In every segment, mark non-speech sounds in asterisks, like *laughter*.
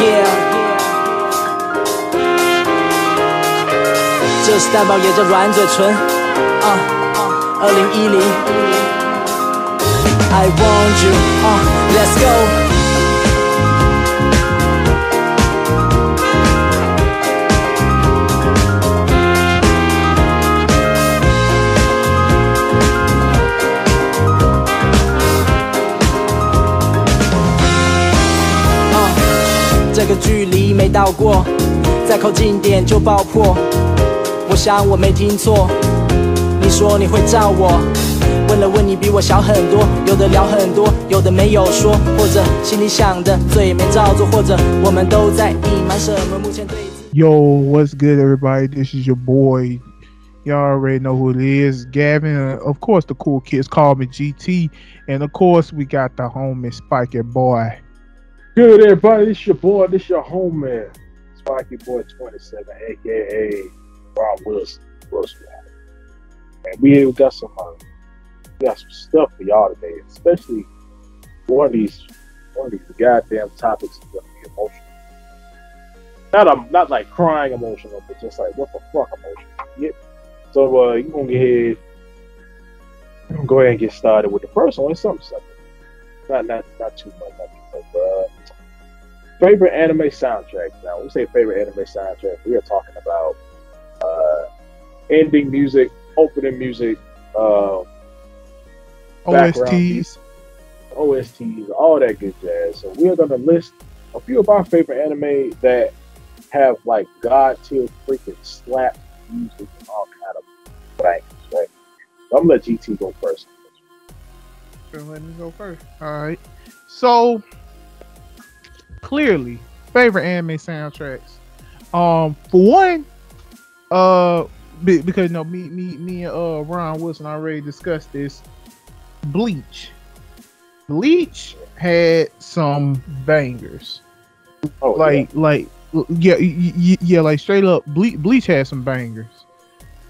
Yeah，这是蛋堡也叫软嘴唇啊，二零一零，I want you 啊，Let's go。 这个距离没到过，再靠近点就爆破。我想我没听错，你说你会照我。问了问你比我小很多，有的聊很多，有的没有说，或者心里想的嘴没照做，或者我们都在隐瞒什么？目前对。Yo, what's good, everybody? This is your boy. Y'all already know who it is, Gavin. Of course, the cool kids call me GT, and of course, we got the homie Spiky Boy. Good, everybody. This your boy. This your homie, Spiky Boy 27, aka Rob Wilson. Wilson. And we got some, uh, we got some stuff for y'all today, especially one of these, one of these goddamn topics is gonna be emotional. Not um, not like crying emotional, but just like what the fuck emotional. Yeah. So uh, you gonna get ahead, gonna go ahead and get started with the first one. It's something simple. Not not not too much, not favorite anime soundtrack. Now, when we say favorite anime soundtrack, we are talking about uh, ending music, opening music, uh, OSTs, OSTs, all that good jazz. So we are going to list a few of our favorite anime that have like god tier freaking slap music and all kind of bangers. Right? So I'm gonna let GT go first. Let me go first. All right. So clearly favorite anime soundtracks. Um, for one, uh, because you know me, me, me, and uh Ron Wilson already discussed this. Bleach, Bleach had some bangers. Oh, like, yeah. like, yeah, yeah, like straight up, Bleach, Bleach had some bangers.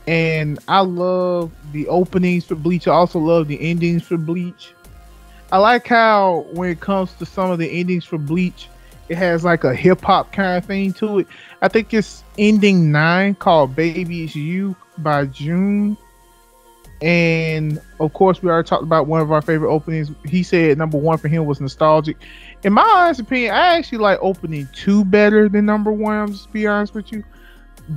And I love the openings for Bleach. I also love the endings for Bleach. I like how when it comes to some of the endings for Bleach, it has like a hip hop kind of thing to it. I think it's ending nine called Baby It's You by June. And of course, we already talked about one of our favorite openings. He said number one for him was nostalgic. In my honest opinion, I actually like opening two better than number one. I'm just be honest with you.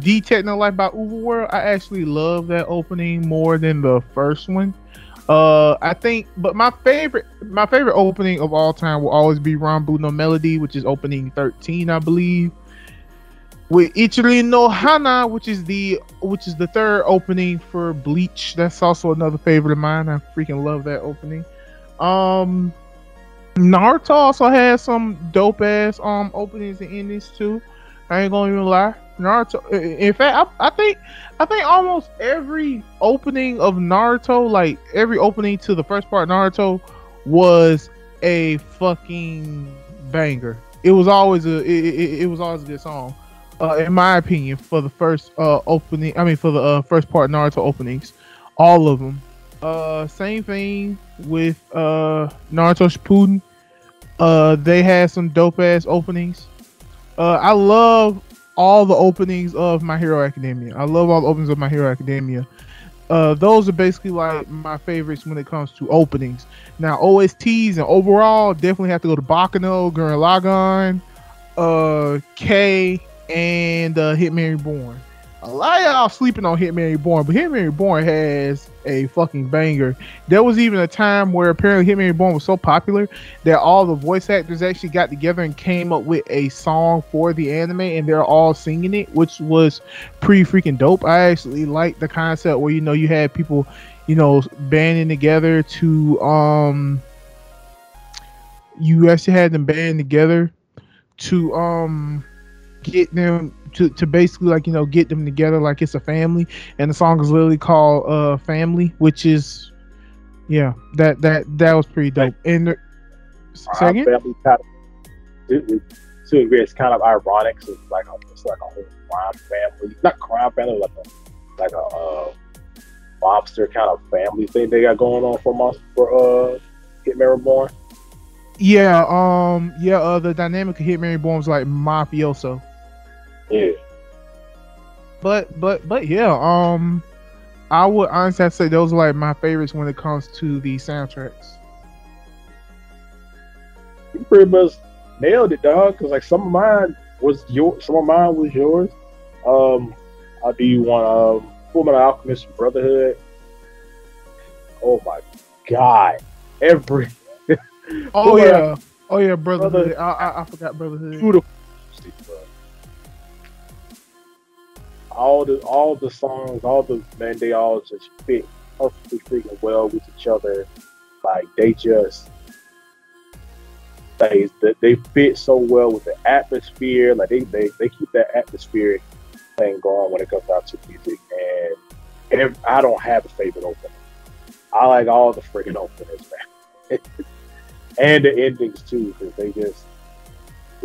D Techno Life by UVERworld, I actually love that opening more than the first one. Uh, I think, but my favorite, my favorite opening of all time will always be Ranbu no Melody, which is opening thirteen, I believe. With Ichirin no Hana, which is the which is the third opening for Bleach. That's also another favorite of mine. I freaking love that opening. Um, Naruto also has some dope ass um openings and endings too. I ain't gonna even lie. Naruto. In fact, I, I, think I think almost every opening of Naruto, like every opening to the first part Naruto, was a fucking banger. It was always a it, it, it was always a good song, uh, in my opinion. For the first uh, opening, I mean for the uh, first part Naruto openings, all of them. Uh, same thing with uh, Naruto Shippuden. Uh, they had some dope ass openings. Uh, I love all the openings of My Hero Academia. I love all the openings of My Hero Academia. Uh, those are basically like my favorites when it comes to openings. Now OSTs and overall definitely have to go to Baccano, Gurren Lagann, uh, K, and uh, Hitman Reborn a lot of y'all sleeping on Hitman Reborn, but Hitman Reborn has a fucking banger. There was even a time where apparently Hitman Reborn was so popular that all the voice actors actually got together and came up with a song for the anime, and they're all singing it, which was pretty freaking dope. I actually like the concept where you know you had people, you know, banding together to um, you actually had them band together to um get them to, to basically like you know get them together like it's a family. And the song is literally called uh family which is yeah that that that was pretty dope. And the, second family kind of, to agree it's kind of ironic so it's like a, it's like a whole crime family not crime family like a like a uh, mobster kind of family thing they got going on for us for uh Hitman Reborn Yeah, um, yeah, uh, the dynamic of Hitman Reborn was like mafioso. Yeah. But but but yeah, um, I would honestly have to say those are like my favorites when it comes to the soundtracks. You pretty much nailed it, dog. Cause like some of mine was your, some of mine was yours. Um, how do you want um, Full Metal Alchemist Brotherhood? Oh my god! Every *laughs* Oh yeah, oh yeah, Brotherhood. Brother- I, I I forgot Brotherhood. beautiful. All the all the songs, all the man, they all just fit perfectly freaking well with each other. Like they just they they fit so well with the atmosphere. Like they they, they keep that atmosphere thing going when it comes out to music. And I don't have a favorite opener. I like all the freaking openers, man, *laughs* and the endings too, because they just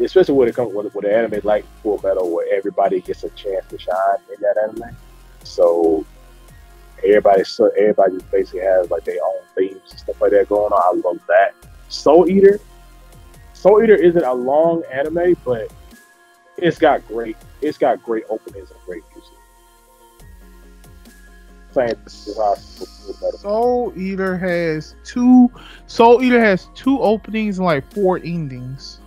especially when it comes with, with an anime like Full Metal, where everybody gets a chance to shine in that anime. So everybody, so everybody just basically has like their own themes and stuff like that going on. I love that. Soul Eater, Soul Eater isn't a long anime, but it's got great, it's got great openings and great music. Soul Eater has two. Soul Eater has two openings and like four endings.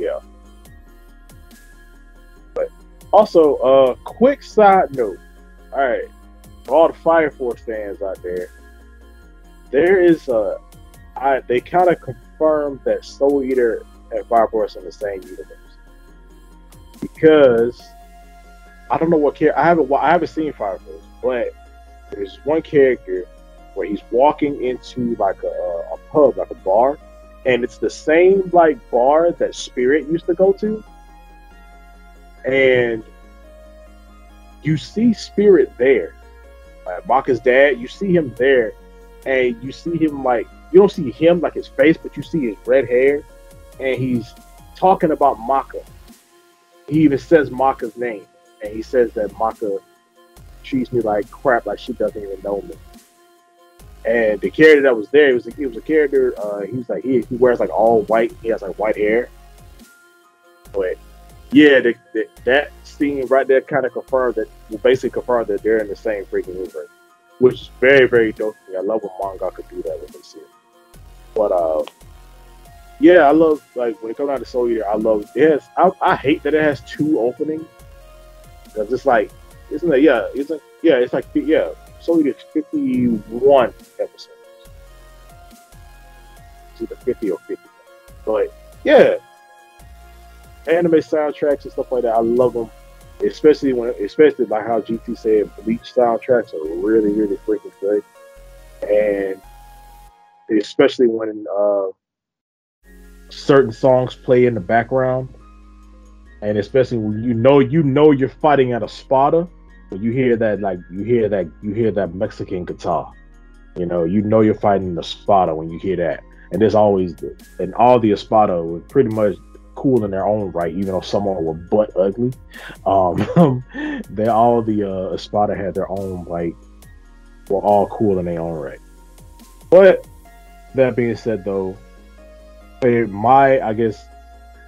Yeah. But also, uh, quick side note. All right, for all the Fire Force fans out there, there is a, I they kind of confirmed that Soul Eater and Fire Force in the same universe because I don't know what character I haven't I haven't seen Fire Force, but there's one character where he's walking into like a, a pub, like a bar, and it's the same like bar that Spirit used to go to, and you see Spirit there, like Maka's dad. You see him there, and you see him like you don't see him like his face, but you see his red hair, and he's talking about Maka. He even says Maka's name, and he says that Maka treats me like crap, like she doesn't even know me. And the character that was there, it was it was a character. Uh, he's like he, he wears like all white. He has like white hair. But yeah, the, the, that scene right there kind of confirmed that. Will basically confirmed that they're in the same freaking universe, which is very very dope. I love when manga could do that with this. But uh, yeah, I love like when it comes down to Soul Eater, I love yes. I, I hate that it has two openings because it's like isn't it? Yeah, like yeah, it's like yeah. Fifty one episodes. It's either fifty or fifty, but yeah, anime soundtracks and stuff like that. I love them, especially when especially like how GT said, Bleach soundtracks are really really freaking good, and especially when uh, certain songs play in the background, and especially when you know you know you're fighting at a Espada, when you hear that like you hear that you hear that Mexican guitar, you know you know you're fighting the Espada when you hear that, and there's always and all the Espada were pretty much cool in their own right, even though some of them were butt ugly. Um, *laughs* they all the uh, Espada had their own like were all cool in their own right. But that being said, though, my I guess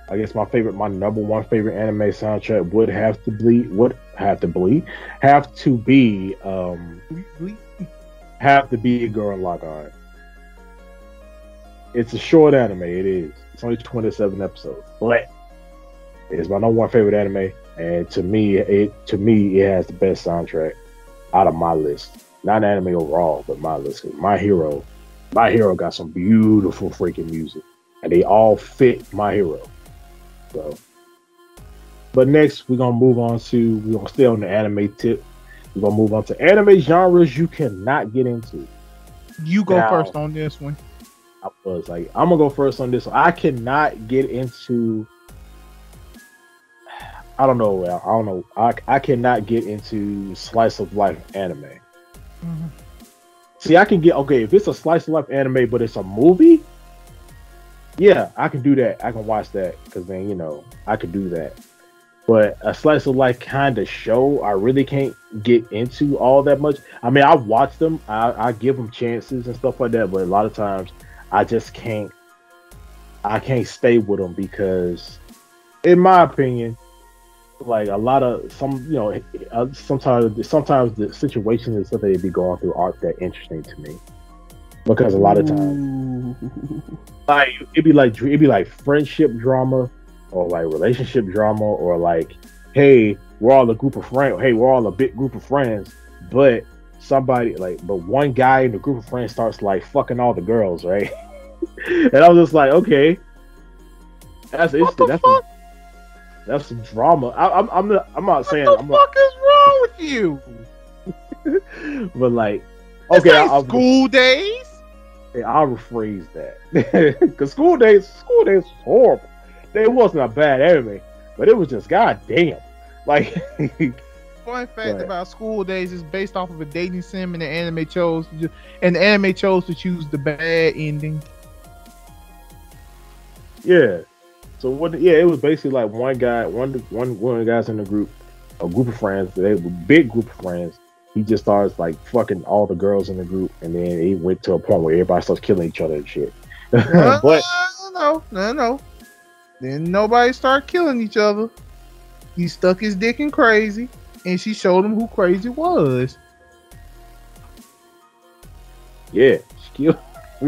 I guess my favorite, my number one favorite anime soundtrack would have to be would have have to be um have to be a girl Gurren Lagann. It's a short anime. It is. It's only 27 episodes, but it's my number one favorite anime. And to me, it to me it has the best soundtrack out of my list. Not anime overall, but my list. My hero, my hero got some beautiful freaking music, and they all fit my hero. So, but next we're gonna move on to we're gonna stay on the anime tip. We're gonna move on to anime genres you cannot get into. You go Now- first on this one. I was like, I'm gonna go first on this. one. I cannot get into. I don't know. I don't know. I I cannot get into slice of life anime. Mhm. See, I can get okay if it's a slice of life anime, but it's a movie. Yeah, I can do that. I can watch that because then you know I could do that. But a slice of life kind of show, I really can't get into all that much. I mean, I watch them, I, I give them chances and stuff like that, but a lot of times I just can't. I can't stay with them because, in my opinion, like a lot of some, you know, uh, sometimes sometimes the situations that they be going through aren't that interesting to me because a lot of times, *laughs* like it'd be like it'd be like friendship drama or like relationship drama or like, hey, we're all a group of friends. Hey, we're all a big group of friends, but somebody like, but one guy in the group of friends starts like fucking all the girls, right? *laughs* and I was just like, okay, that's interesting. That's some, that's some drama. I, am I'm, I'm not, I'm not what saying. the I'm fuck is wrong with you? *laughs* but like, okay, I'll, school days. I'll, I'll rephrase that *laughs* because school days, school days horrible. It wasn't a bad anime, but it was just goddamn. Like, *laughs* Fun fact about school days is based off of a dating sim, and the anime chose, to, and the anime chose to choose the bad ending. yeah. So what? Yeah, it was basically like one guy, one one one of the guys in the group, a group of friends. They were big group of friends. He just starts like fucking all the girls in the group, and then he went to a point where everybody starts killing each other and shit. no, *laughs* uh, but no, no, no. Then nobody start killing each other. He stuck his dick in crazy, and she showed him who crazy was. yeah, skill. *laughs*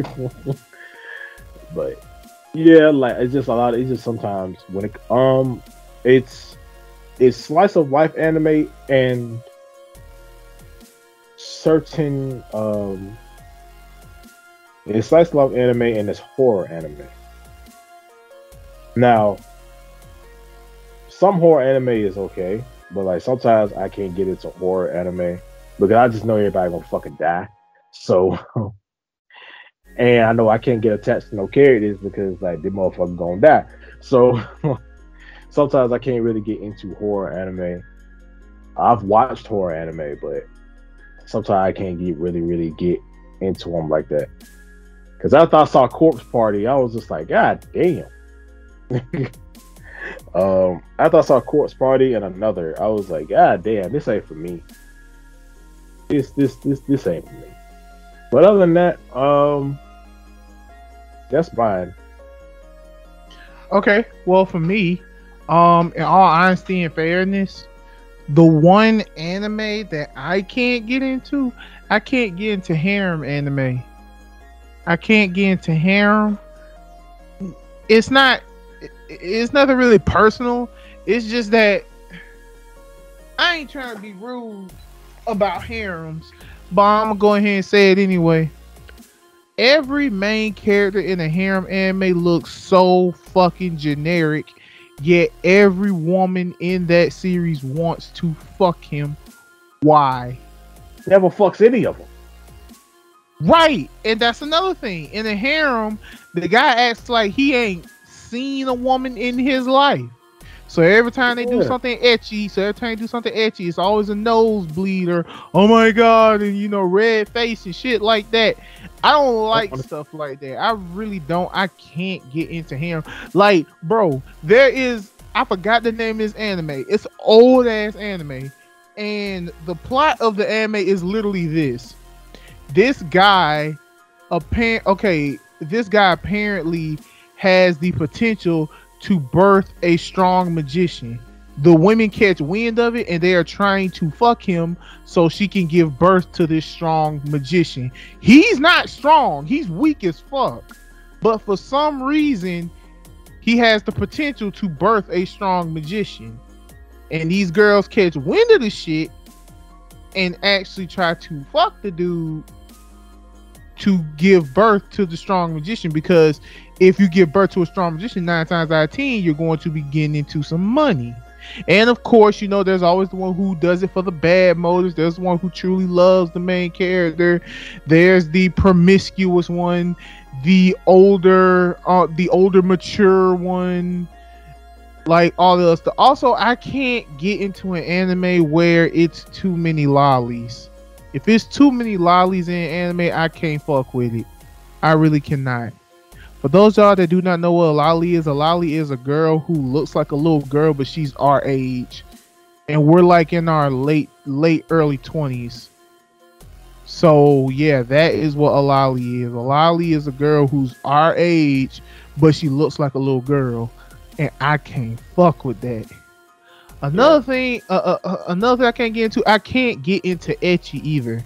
but yeah, like it's just a lot. It's just sometimes when it um, it's it's slice of life anime and certain um, it's slice of life anime and it's horror anime. Now, some horror anime is okay, but like sometimes I can't get into horror anime because I just know everybody gonna fucking die. So, *laughs* and I know I can't get attached to no characters because like the motherfucker gonna die. So *laughs* sometimes I can't really get into horror anime. I've watched horror anime, but sometimes I can't get really, really get into them like that. Because after I saw Corpse Party, I was just like, God damn. *laughs* um, after I saw Corpse Party and another, I was like, God damn, this ain't for me. This, this, this, this ain't for me. But other than that, um, that's fine. Okay, well for me, um, in all honesty and fairness, the one anime that I can't get into, I can't get into harem anime. I can't get into harem. It's not. It- It's nothing really personal. It's just that I ain't trying to be rude about harems, but I'm gonna go ahead and say it anyway. Every main character in a harem anime looks so fucking generic, yet every woman in that series wants to fuck him. Why? Never fucks any of them. Right, and that's another thing. In a harem, the guy acts like he ain't seen a woman in his life. So every time they do Yeah. something ecchi, so every time they do something ecchi, it's always a nosebleed or oh my god, and you know, red face and shit like that. I don't like stuff like that. I really don't. I can't get into him. Like, bro, there is I forgot the name of this anime. It's old ass anime. And the plot of the anime is literally this. This guy apparent okay, this guy apparently has the potential to birth a strong magician. The women catch wind of it and they are trying to fuck him so she can give birth to this strong magician. He's not strong, he's weak as fuck. But for some reason, he has the potential to birth a strong magician. And these girls catch wind of the shit and actually try to fuck the dude to give birth to the strong magician because if you give birth to a strong magician nine times out of ten you're going to be getting into some money. And of course you know there's always the one who does it for the bad motives. There's the one who truly loves the main character. There's the promiscuous one the older uh the older mature one like all of us also i can't get into an anime where it's too many lolis if it's too many lolis in anime, I can't fuck with it. I really cannot. For those y'all that do not know what a loli is, a loli is a girl who looks like a little girl, but she's our age, and we're like in our late, late, early twenties. So yeah, that is what Alali is. Alali is a girl who's our age, but she looks like a little girl, and I can't fuck with that. Another thing, uh, uh, uh, another thing I can't get into. I can't get into ecchi either.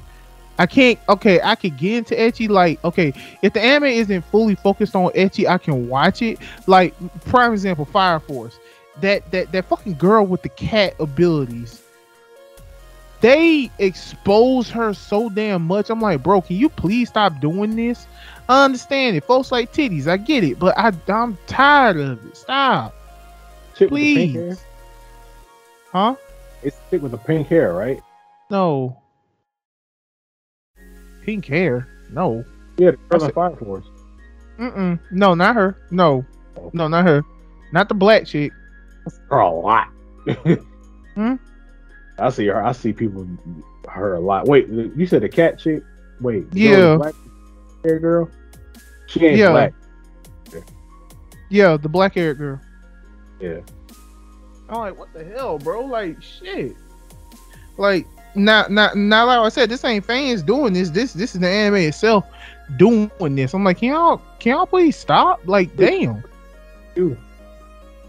I can't. Okay, I could get into ecchi. Like, okay, if the anime isn't fully focused on ecchi, I can watch it. Like, prime example, Fire Force. That that that fucking girl with the cat abilities. They expose her so damn much. I'm like, bro, can you please stop doing this? I understand it. Folks like titties. I get it, but I I'm tired of it. Stop, Chick with the pink hair? please. Huh? It's the chick with the pink hair, right? No. Pink hair? No. Yeah, the girl in. Fire Force. Mm-mm. No, not her. No. No, not her. Not the black chick. Her a lot. *laughs* Hmm? I see her. I see people her a lot. Wait, you said the cat chick? Wait, Yeah. the black hair girl. She ain't Yeah. black. Yeah, the black haired girl. Yeah. I'm like, what the hell, bro? Like, shit. Like, not not not like I said, this ain't fans doing this. This, this is the anime itself doing this. I'm like, can y'all, can y'all please stop? Like, damn. Too.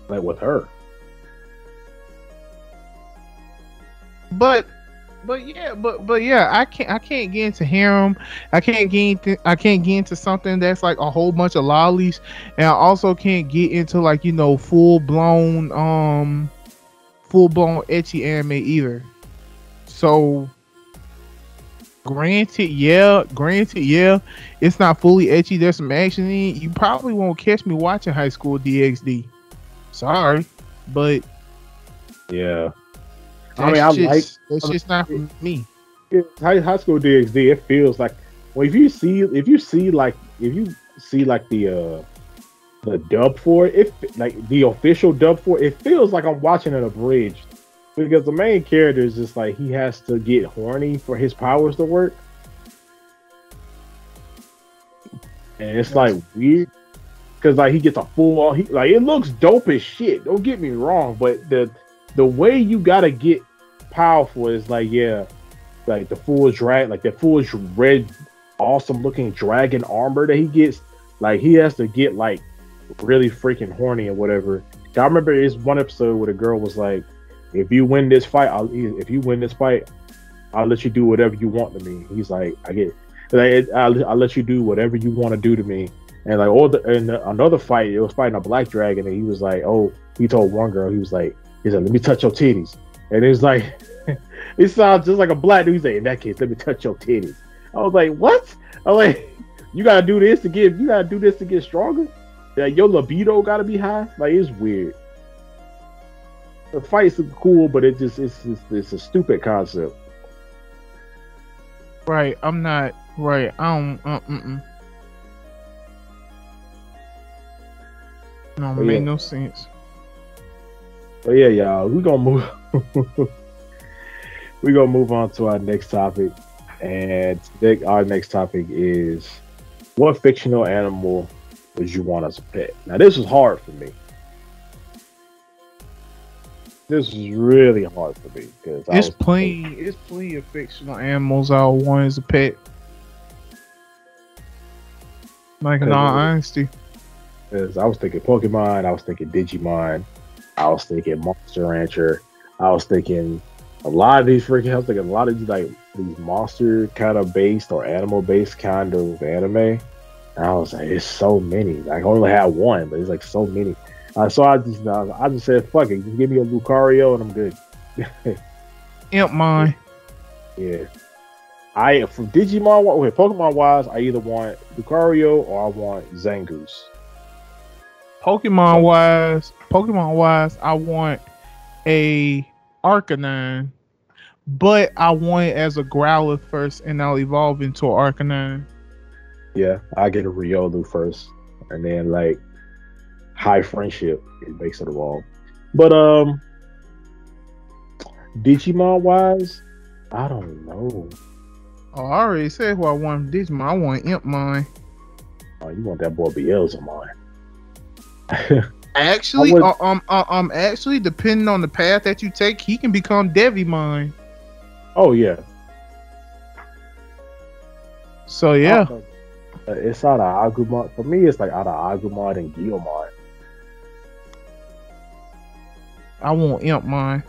Like with her. But, but yeah, but, but yeah, I can't, I can't get into harem. I can't get into, I can't get into something that's like a whole bunch of lolis, and I also can't get into like you know full blown, um, full blown ecchi anime either. So, granted, yeah, granted, yeah, it's not fully ecchi. There's some action in it. You probably won't catch me watching High School DxD. Sorry, but Yeah. I mean, I just, like- that's just not for me. High, high school DxD, it feels like well if you see if you see like if you see like the uh the dub for it, it like the official dub for it, it feels like I'm watching an abridged because the main character is just like he has to get horny for his powers to work. And it's like weird because like he gets a full on he like it looks dope as shit. Don't get me wrong, but the the way you gotta get powerful is like yeah, like the full drag, like the full red, awesome looking dragon armor that he gets. Like he has to get like really freaking horny or whatever. I remember it's one episode where the girl was like, "If you win this fight, I'll if you win this fight, I'll let you do whatever you want to me." He's like, "I get, like, I'll, I'll let you do whatever you want to do to me." And like, all the and another fight, it was fighting a black dragon, and he was like, "Oh," he told one girl, he was like, "He's like, let me touch your titties," and it's like, *laughs* it sounds just like a black dude. He's like, "In that case, let me touch your titties." I was like, "What?" I'm like, *laughs* "You gotta do this to get, you gotta do this to get stronger." Like your libido gotta be high. Like it's weird. The fights are cool, but it just it's it's, it's a stupid concept. Right, I'm not right. I don't. Uh, mm-mm. No, Oh, make yeah. no sense. But yeah, y'all, we gonna move. *laughs* we gonna move on to our next topic, and today our next topic is what fictional animal would you want as a pet? Now, this is hard for me. This is really hard for me because It's plenty. It's plenty of fictional animals I would want as a pet. Like in all honesty, Because I was thinking Pokemon, I was thinking Digimon, I was thinking Monster Rancher, I was thinking a lot of these freaking. I was thinking a lot of these like these monster kind of based or animal based kind of anime. And I was like, it's so many. Like, I only had one, but it's like so many. Uh, so I just uh, I just said, fuck it, just give me a Lucario and I'm good. *laughs* Impmon. Yeah. I from Digimon, okay, Pokemon wise, I either want Lucario or I want Zangoose. Pokemon wise, Pokemon wise, I want a Arcanine, but I want it as a Growlithe first, and I'll evolve into an Arcanine. Yeah, I get a Riolu first, and then like high friendship, it makes it evolve. But um, Digimon wise, I don't know. Oh, I already said who I want Digimon. I want Impmon. Oh, you want that boy Beelzemon? *laughs* Actually, would- uh, um, uh, um, actually, depending on the path that you take, he can become Devimon. oh yeah, So yeah, Uh, It's out of Agumon. For me, it's like out of Agumon and Guilmon. I want Impmon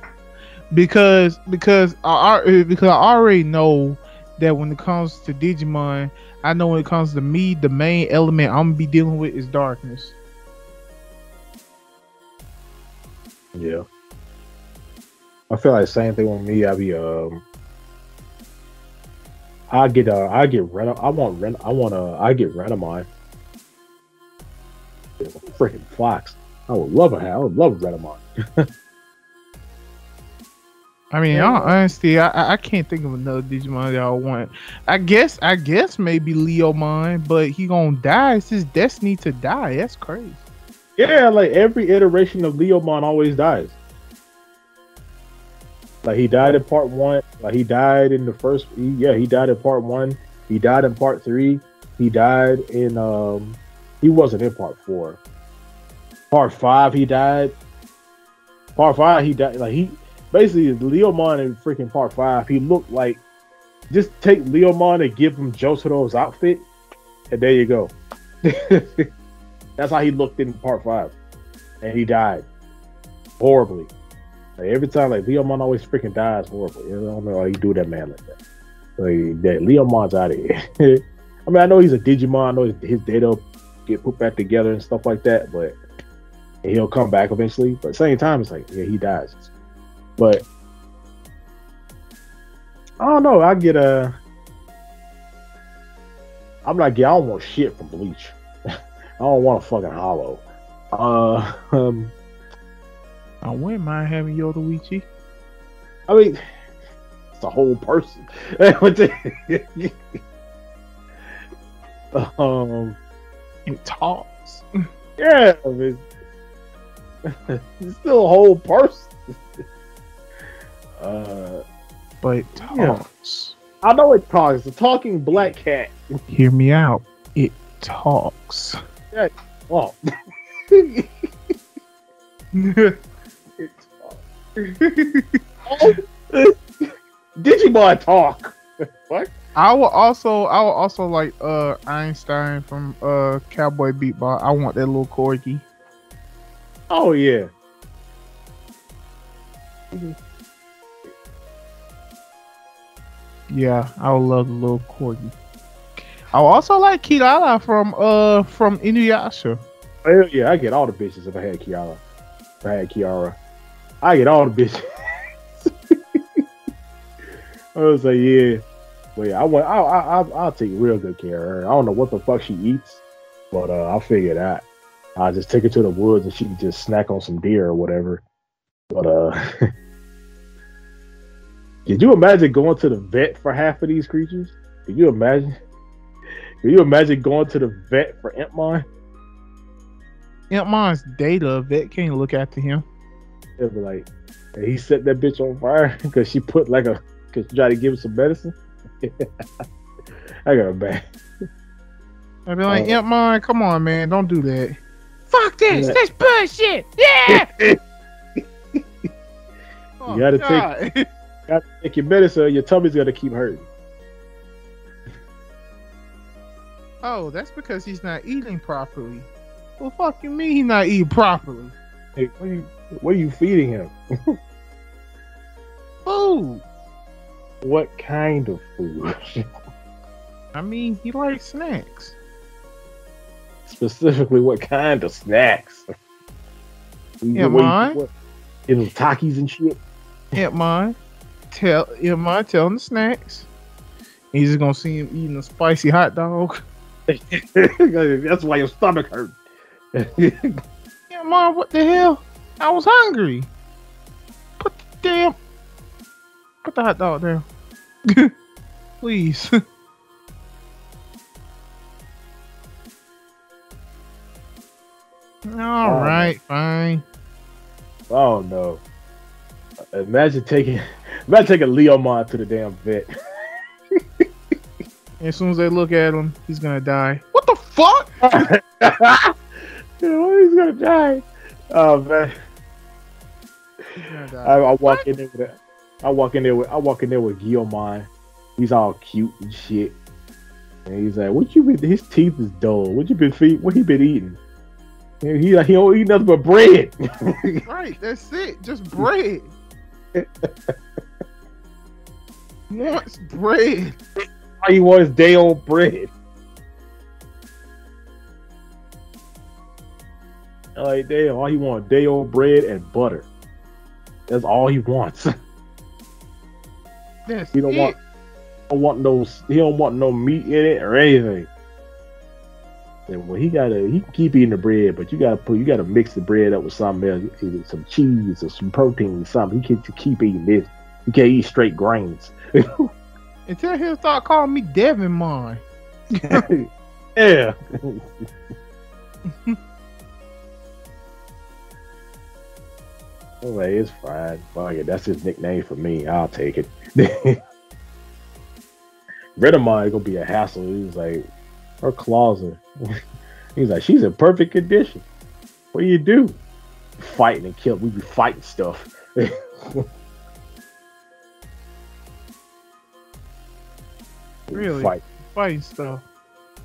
because because I I- because I already know that when it comes to Digimon, I know when it comes to me, the main element I'm gonna be dealing with is darkness. Yeah. I feel like same thing with me. I be um. I get uh I get Ren I want Ren I want uh I get Renamon. Freaking fox. I would love a hat. I would love rent of mine. I mean, Yeah. honestly, I I- can't think of another Digimon that I want. I guess I guess maybe Leomon, but he gonna die. It's his destiny to die. That's crazy. Yeah, like every iteration of Leomon always dies. Like he died in part one. Like he died in the first. He, yeah, he died in part one. He died in part three. He died in. um He wasn't in part four. Part five, he died. Part five, he died. Like he basically Leomon in freaking part five. He looked like just take Leomon and give him Jotaro's outfit, and there you go. *laughs* That's how he looked in part five, and he died horribly. Like every time, like Leomon always freaking dies horribly. I don't know how you do that man like that. Like that Leomon's out of here. *laughs* I mean, I know he's a Digimon. I know his, his data get put back together and stuff like that, but he'll come back eventually. But same time, it's like yeah, he dies. But I don't know. I get a. I'm like, get- I don't want shit from Bleach. I don't want a fucking hollow. Uh, *laughs* um, I wouldn't mind having Yoda, Yoruichi. I mean, it's a whole person. *laughs* um, It talks. yeah, I mean, *laughs* it's still a whole person. uh, But Yeah. talks. I know it talks. The talking black cat. Hear me out. It talks. Well, it talks. Digimon talk. what? I will also I will also like uh Einstein from uh Cowboy Bebop. I want that little corgi. Oh yeah. Yeah, I would love the little corgi. I also like Kirara from uh from Inuyasha. Hell yeah, I get all the bitches if I had Kirara. If I had Kirara, I get all the bitches. *laughs* I was like, yeah, but yeah, I want, I, I, I'll, I'll take real good care of her. I don't know what the fuck she eats, but uh, I'll figure that. I'll just take her to the woods and she can just snack on some deer or whatever. But uh, *laughs* could you imagine going to the vet for half of these creatures? Could you imagine? Could you imagine going to the vet for Impmon? Impmon's data vet can't look after him. It'd be like, and he set that bitch on fire because she put like a, because she tried to give him some medicine. *laughs* I got a bad. I'd be like, uh, Oh. Impmon, come on, man, don't do that. Fuck this. Yeah. That's bullshit. Yeah. *laughs* You oh, gotta take. *laughs* Got to take your medicine, or your tummy's gonna keep hurting. Oh, that's because he's not eating properly. Well, fuck you mean he's not eating properly? Hey, what are you, what are you feeding him? *laughs* Food. What kind of food? *laughs* I mean, he likes snacks. Specifically, what kind of snacks? Yeah, mine. what- know, Takis and shit. Impmon, tell Impmon, tell him the snacks. He's just gonna see him eating a spicy hot dog. *laughs* That's why your stomach hurt. *laughs* Yeah, mom, what the hell? I was hungry. Put the damn, put the hot dog down, *laughs* please. All oh, right, fine. oh no! Imagine taking, imagine taking Leo Leomon to the damn vet. As soon as they look at him, he's gonna die. What the fuck? *laughs* He's gonna die. Oh man! Die. I, I walk in there with a, I walk in there with I walk in there with Guilmon. He's all cute and shit. And he's like, "What you been? His teeth is dull. What you been feeding? What he been eating?" And he like, he don't eat nothing but bread. *laughs* Right, that's it. Just bread. *laughs* Wants bread. All he wants is day old bread. Like damn, all he wants day old bread and butter. That's all he wants. *laughs* That's He don't it. want don't want no he don't want no meat in it or anything. And well, he gotta he can keep eating the bread, but you gotta put you gotta mix the bread up with something else, either some cheese or some protein, or something. He can to keep eating this. He can't eat straight grains. *laughs* Until he'll start calling me Devin Mine. *laughs* yeah. Oh, I'm it's fine. Fuck it. That's his nickname for me. I'll take it. *laughs* Renamon gonna be a hassle. He's like, her claws *laughs* are. He's like, she's in perfect condition. What do you do? Fighting and kill. We be fighting stuff. Really? Fight, Fighting stuff.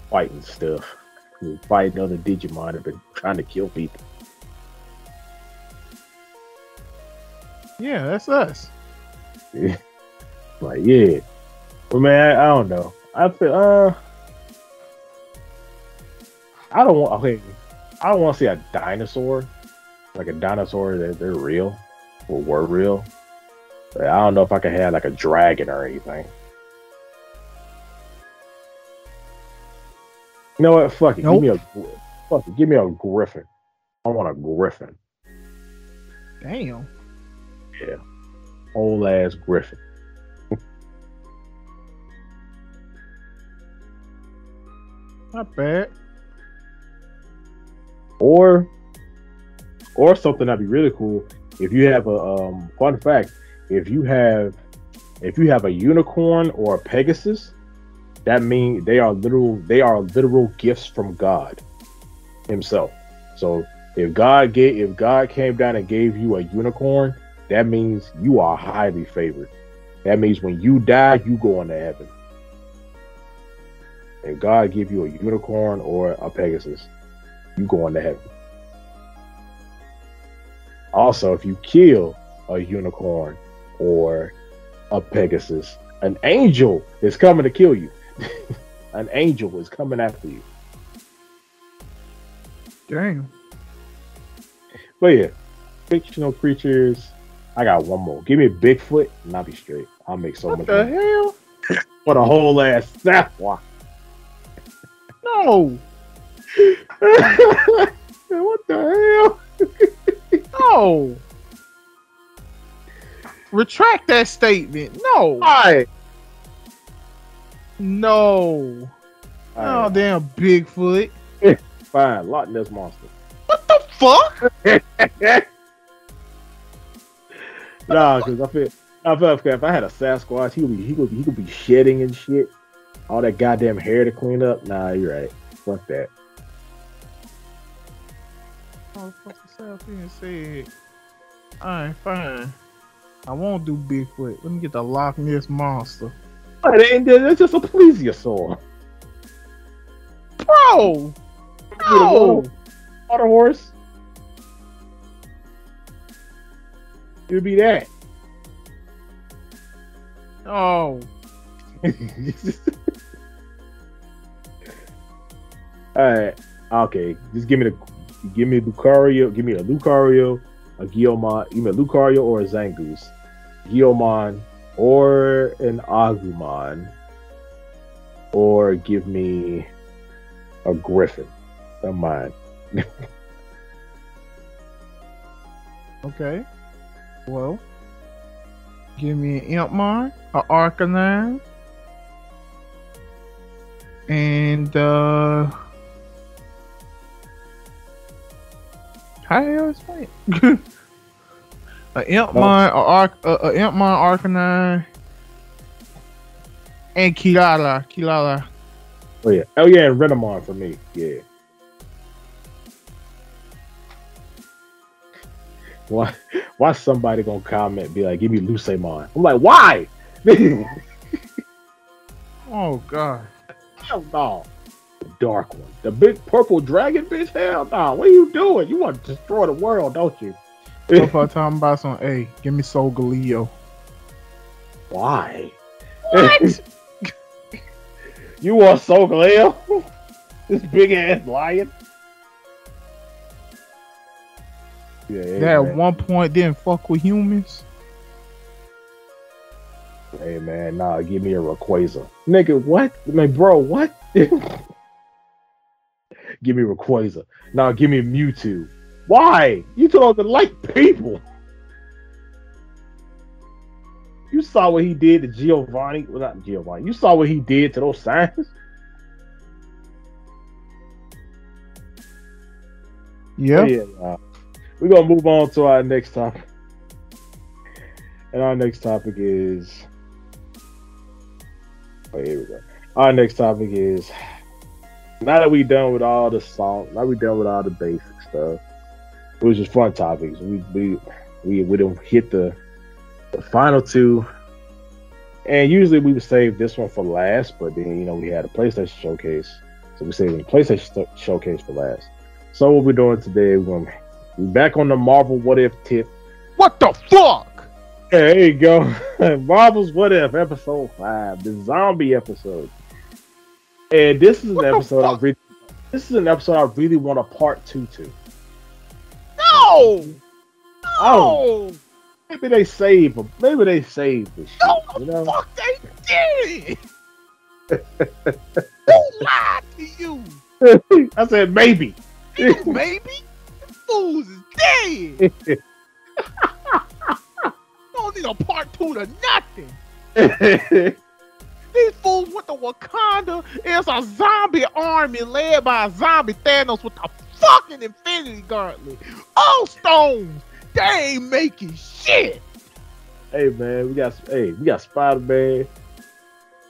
fighting stuff. We be fighting other Digimon that been trying to kill people. Yeah, that's us. Like, yeah. But man, I, I don't know. I feel uh I don't want okay. I don't want to see a dinosaur. Like a dinosaur that they're real or were real. But I don't know if I could have like a dragon or anything. You know what? Fuck it. Nope. Give me a fuck it. Give me a griffin. I want a griffin. Damn. Yeah. Old ass griffin. *laughs* Not bad. or or something that'd be really cool if you have a um, fun fact if you have if you have a unicorn or a pegasus that means they are literal they are literal gifts from god himself so if god gave if god came down and gave you a unicorn that means you are highly favored that means when you die you go into heaven if god give you a unicorn or a pegasus you go into heaven. Also, if you kill a unicorn or a Pegasus, an angel is coming to kill you. *laughs* an angel is coming after you. Damn. But yeah, fictional creatures. I got one more. Give me a Bigfoot, and I'll be straight. I'll make so What much What the money. hell? For the whole ass Sasquatch. No. *laughs* what the hell? *laughs* No. Retract that statement. No. Why? No. Oh, damn Bigfoot. Eh, fine. Loch Ness monster. What the fuck? *laughs* Nah, because I feel, I feel like if I had a Sasquatch, he would be, he would be, he could be shedding and shit. All that goddamn hair to clean up. Nah, you're right. Fuck that. Oh, fuck yourself being said. Alright, fine. I won't do Bigfoot. Let me get the Loch Ness monster. But ain't, it's just a plesiosaur. Bro! Get a No! water, horse. It would be that. Oh. *laughs* All right. Okay. Just give me the give me a Lucario. Give me a Lucario, a Guilmon. Give me a Lucario or a Zangoose. Guiomon or an Agumon. Or give me a Griffin. Don't mind. *laughs* Okay. Well, give me an Impmon, an Arcanine, and uh, how the hell is it? *laughs* An Impmon, oh. a Arc, a, a Impmon, Arcanine, and Kilala, Kilala. Oh yeah. Oh yeah, and Renamon for me. Yeah. Why why somebody gonna comment be like, give me Lucemon? I'm like, why? *laughs* Oh God. Hell no. Dark one. The big purple dragon bitch? Hell no. What are you doing? You want to destroy the world, don't you? So if I talking about some, hey, give me Solgaleo. Why? What? you want Solgaleo? this big ass lion? Yeah, hey, that at man. one point didn't fuck with humans. Hey man, nah, give me a Rayquaza. Nigga, what? Man, bro, what? *laughs* give me Rayquaza. Nah, give me Mewtwo. Why? You don't even like people. You saw what he did to Giovanni. Well, not Giovanni. You saw what he did to those signs. Yeah. Yeah. nah. We're gonna move on to our next topic. And our next topic is Oh, here we go. Our next topic is now that we're done with all the song, now we're done with all the basic stuff. It was just fun topics. We we we we don't hit the the final two. And usually we would save this one for last, but then you know we had a PlayStation showcase, so we saved the PlayStation showcase for last. So what we're doing today, we're gonna be back on the Marvel What If tip. What the fuck? There you go. *laughs* Marvel's What If, episode five, the zombie episode. And this is an What the episode I really this is an episode I really want a part two to. No. Oh. No. Maybe they save them. Maybe they save this shit. No, You know? fuck they did. *laughs* Who lied to you? I said maybe. You maybe? Fools is dead. *laughs* Don't need a part two to nothing. *laughs* These fools went to Wakanda. It's a zombie army led by a zombie Thanos with the fucking Infinity Gauntlet. All stones. They ain't making shit. hey man, we got hey, we got Spider Man.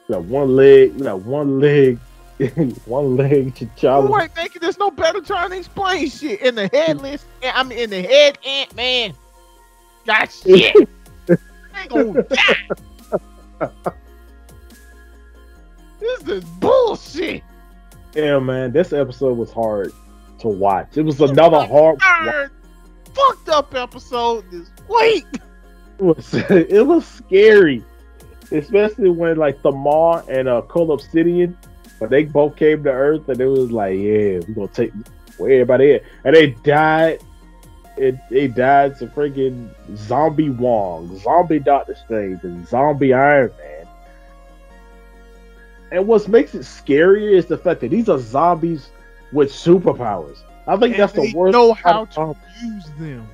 We got one leg. We got one leg. *laughs* one leg T'Challa. Who ain't making this no better trying to explain shit in the headless? I mean, in the head Ant Man. Got *laughs* shit. ain't gonna die. *laughs* this is bullshit. Yeah, man, this episode was hard to watch. It was another hard. Fucked up episode this week. *laughs* It was, it was scary, especially when like Thamar and uh, Cull Obsidian, when they both came to Earth, and it was like, yeah, we're gonna take where everybody is, and they died. It they died to freaking zombie Wong, zombie Doctor Strange, and zombie Iron Man. And what makes it scarier is the fact that these are zombies with superpowers. I think And that's the they worst. know how to use them.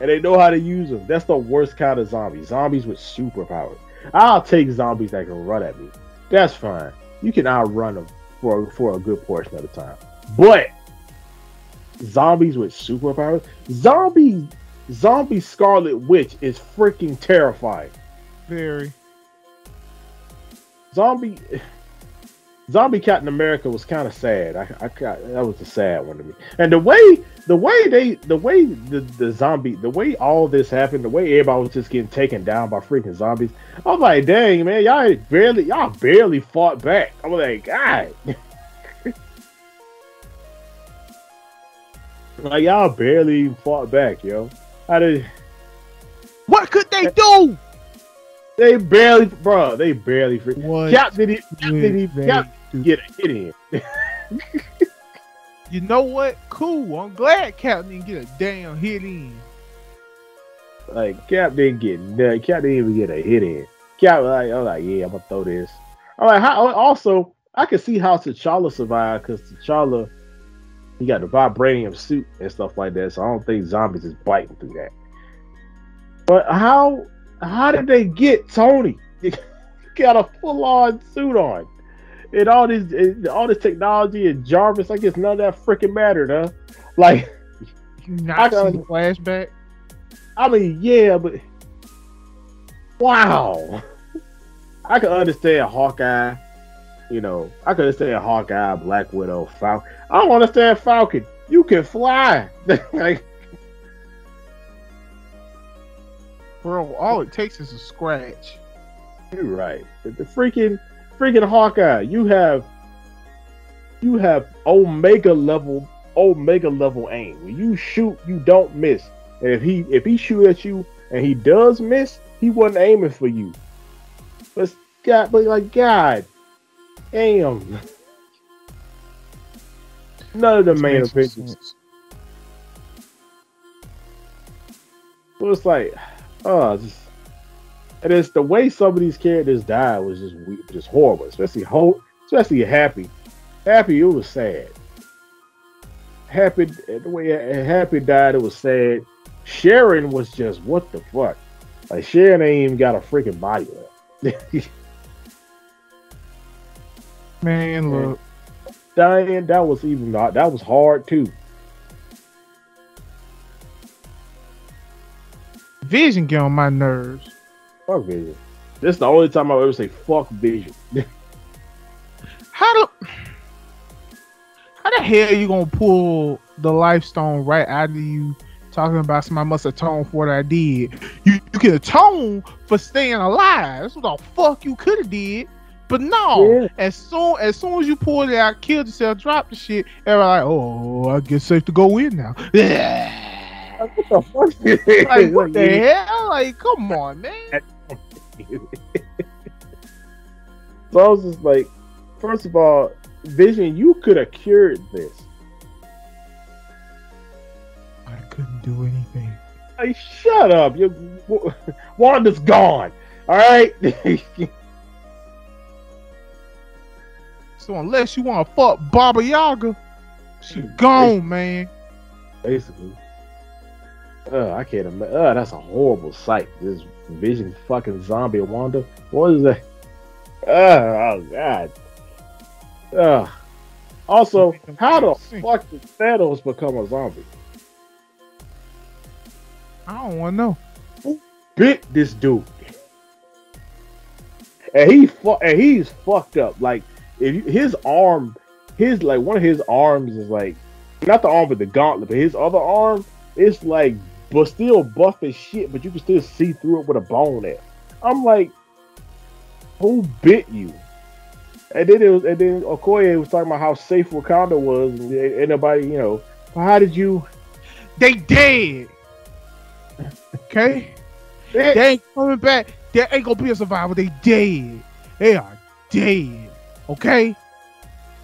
and they know how to use them. That's the worst kind of zombies. Zombies with superpowers. I'll take zombies that can run at me. That's fine. You can outrun them for for a good portion of the time. But zombies with superpowers, zombie zombie Scarlet Witch is freaking terrifying. Very. Zombie Zombie Captain America was kind of sad. I, I got- that was a sad one to me. And the way the way they the way the, the zombie the way all this happened, the way everybody was just getting taken down by freaking zombies. I was like, dang man, y'all barely y'all barely fought back. I was like, God. *laughs* like y'all barely even fought back, yo. How did What could they eh. do? They barely bro, they barely free What Cap didn't Cap didn't even Cap get a hit in. *laughs* You know what? Cool. I'm glad Cap didn't get a damn hit in. Like Cap didn't get nothing. Cap didn't even get a hit in. Cap was like, I'm like, yeah, I'm gonna throw this. I'm like, how, also I can see how T'Challa survived because T'Challa he got the vibranium suit and stuff like that. So I don't think zombies is biting through that. But how how did they get Tony? *laughs* Got a full on suit on. And all this and all this technology and Jarvis, I guess none of that freaking mattered, huh? *laughs* Like You I not see the flashback? I mean, yeah, but wow. I can understand Hawkeye. You know, I can understand Hawkeye, Black Widow, Falcon. I don't understand Falcon. You can fly. *laughs* like, Bro, all it takes is a scratch. you're right. The, the freaking, freaking Hawkeye. You have you have omega level omega level aim. When you shoot, you don't miss. And if he if he shoot at you and he does miss, he wasn't aiming for you. But God, but like God, damn. None of the main Makes events. sense. It was like, oh, just, and it's the way some of these characters died was just just horrible. Especially Hope, especially Happy. Happy, it was sad. Happy, the way Happy died, it was sad. Sharon was just what the fuck. Like Sharon ain't even got a freaking body left. Man, *laughs* look. Diane, that was even not that was hard too. Vision get on my nerves. Fuck Vision. This is the only time I'll ever say fuck Vision. *laughs* How the how the hell are you gonna pull the life stone right out of you talking about somebody must atone for what I did? You you can atone for staying alive. That's what the fuck you could have did. But no, Yeah. as soon as soon as you pulled it out, killed yourself, dropped the shit, everybody like, oh, I guess safe to go in now. *laughs* what the fuck? like what the *laughs* hell? Like, come on, man. *laughs* so I was just like, first of all, Vision, you could have cured this. I couldn't do anything. Like, shut up. You, Wanda's gone. All right. *laughs* So unless you want to fuck Baba Yaga, she's gone, man. Basically. Uh, I can't imagine. Uh, that's a horrible sight. This Vision fucking zombie Wanda. What is that? Uh, oh god. Uh, also, how the fuck did Thanos become a zombie? I don't want to know. Bit this dude, and he fu- and he's fucked up. Like if you, his arm, his like one of his arms is like not the arm with the gauntlet, but his other arm is like but still buff as shit, but you can still see through it with a bone there. I'm like, who bit you? And then it was, and then Okoye was talking about how safe Wakanda was, and ain't nobody, you know, how did you? They dead. Okay? *laughs* They ain't coming back. There ain't gonna be a survivor. They dead. They are dead. Okay?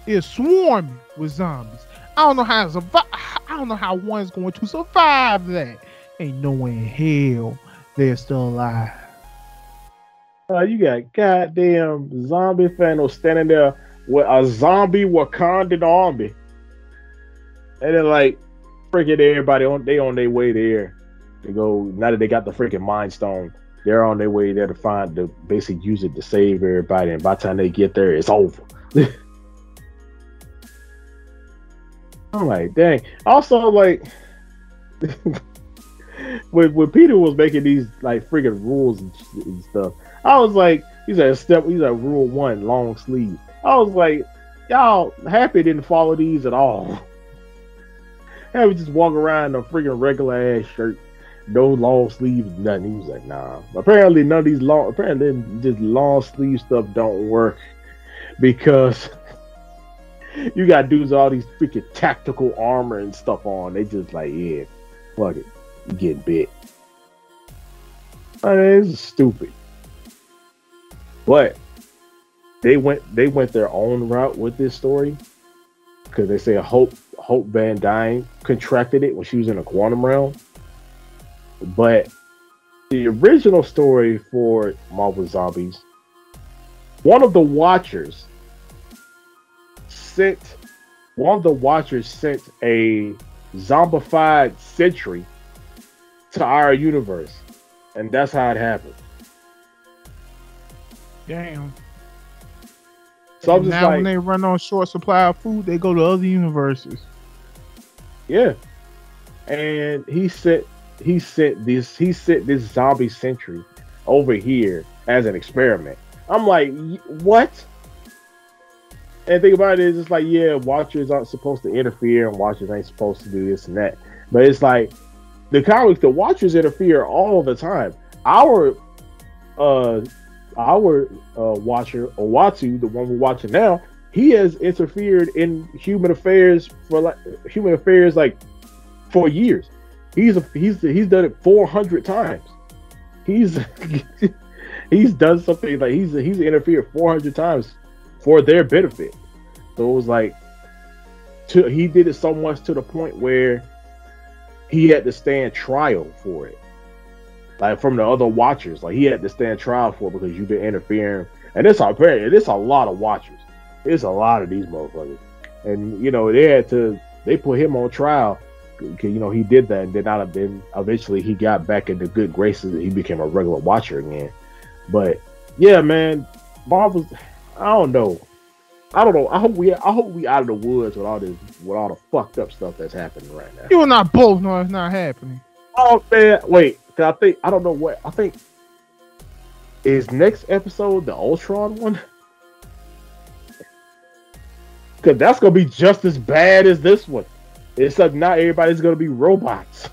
It's swarming with zombies. I don't know how to survive. I don't know how one's going to survive that. Ain't no way in hell they're still alive. Uh, you got goddamn zombie Thanos standing there with a zombie Wakandan army, and then like freaking everybody on they on their way there to go. Now that they got the freaking Mind Stone, they're on their way there to find to basically use it to save everybody. And by the time they get there, it's over. *laughs* I'm like, dang. Also, like. *laughs* when when Peter was making these like freaking rules and, and stuff, I was like, he's at step, he's at rule one, long sleeve. I was like, y'all happy didn't follow these at all. *laughs* Happy just walk around in a freaking regular ass shirt, no long sleeves, nothing. He was like, nah. Apparently, none of these long, apparently, this long sleeve stuff don't work because *laughs* you got dudes all these freaking tactical armor and stuff on. They just like, yeah, fuck it, get bit. I mean, it's stupid. But they went they went their own route with this story because they say Hope Hope Van Dyne contracted it when she was in a quantum realm. But the original story for Marvel Zombies, one of the Watchers sent one of the Watchers sent a zombified Sentry to our universe, and that's how it happened. Damn. So I'm just now like, when they run on short supply of food, they go to other universes. Yeah. And he sent he sent this he sent this zombie sentry over here as an experiment. I'm like, what? And think about it is it's like, yeah, watchers aren't supposed to interfere and watchers ain't supposed to do this and that. But it's like the comics, the watchers interfere all the time. Our uh our uh watcher Uatu, the one we're watching now, he has interfered in human affairs for like human affairs like for years. He's a, he's he's done it 400 times. He's *laughs* he's done something like he's he's interfered 400 times for their benefit. So it was like to he did it so much to the point where he had to stand trial for it. Like from the other watchers, like he had to stand trial for because you've been interfering. And it's a very it's a lot of watchers. It's a lot of these motherfuckers. And you know, they had to they put him on trial. You know, he did that and then not have been eventually he got back into good graces and he became a regular watcher again. But yeah, man, Marvel's I don't know. I don't know. I hope we I hope we out of the woods with all this with all the fucked up stuff that's happening right now. You and I both know it's not happening. Oh man, wait. I think I don't know what I think is next episode the Ultron one. *laughs* Cause that's gonna be just as bad as this one. It's like not everybody's gonna be robots.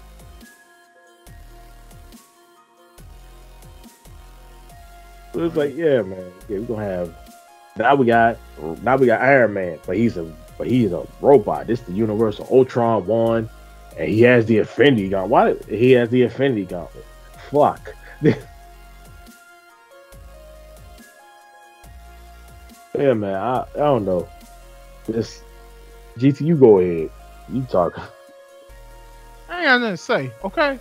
So *laughs* it's like, yeah, man. Yeah, we're gonna have now we got now we got Iron Man, but he's a but he's a robot. This is the Universal Ultron one, and he has the Infinity Gauntlet. Why did, he has the Infinity Gauntlet? Fuck. *laughs* yeah, man. I, I don't know. This GT, you go ahead. You talk. *laughs* I ain't got nothing to say. Okay.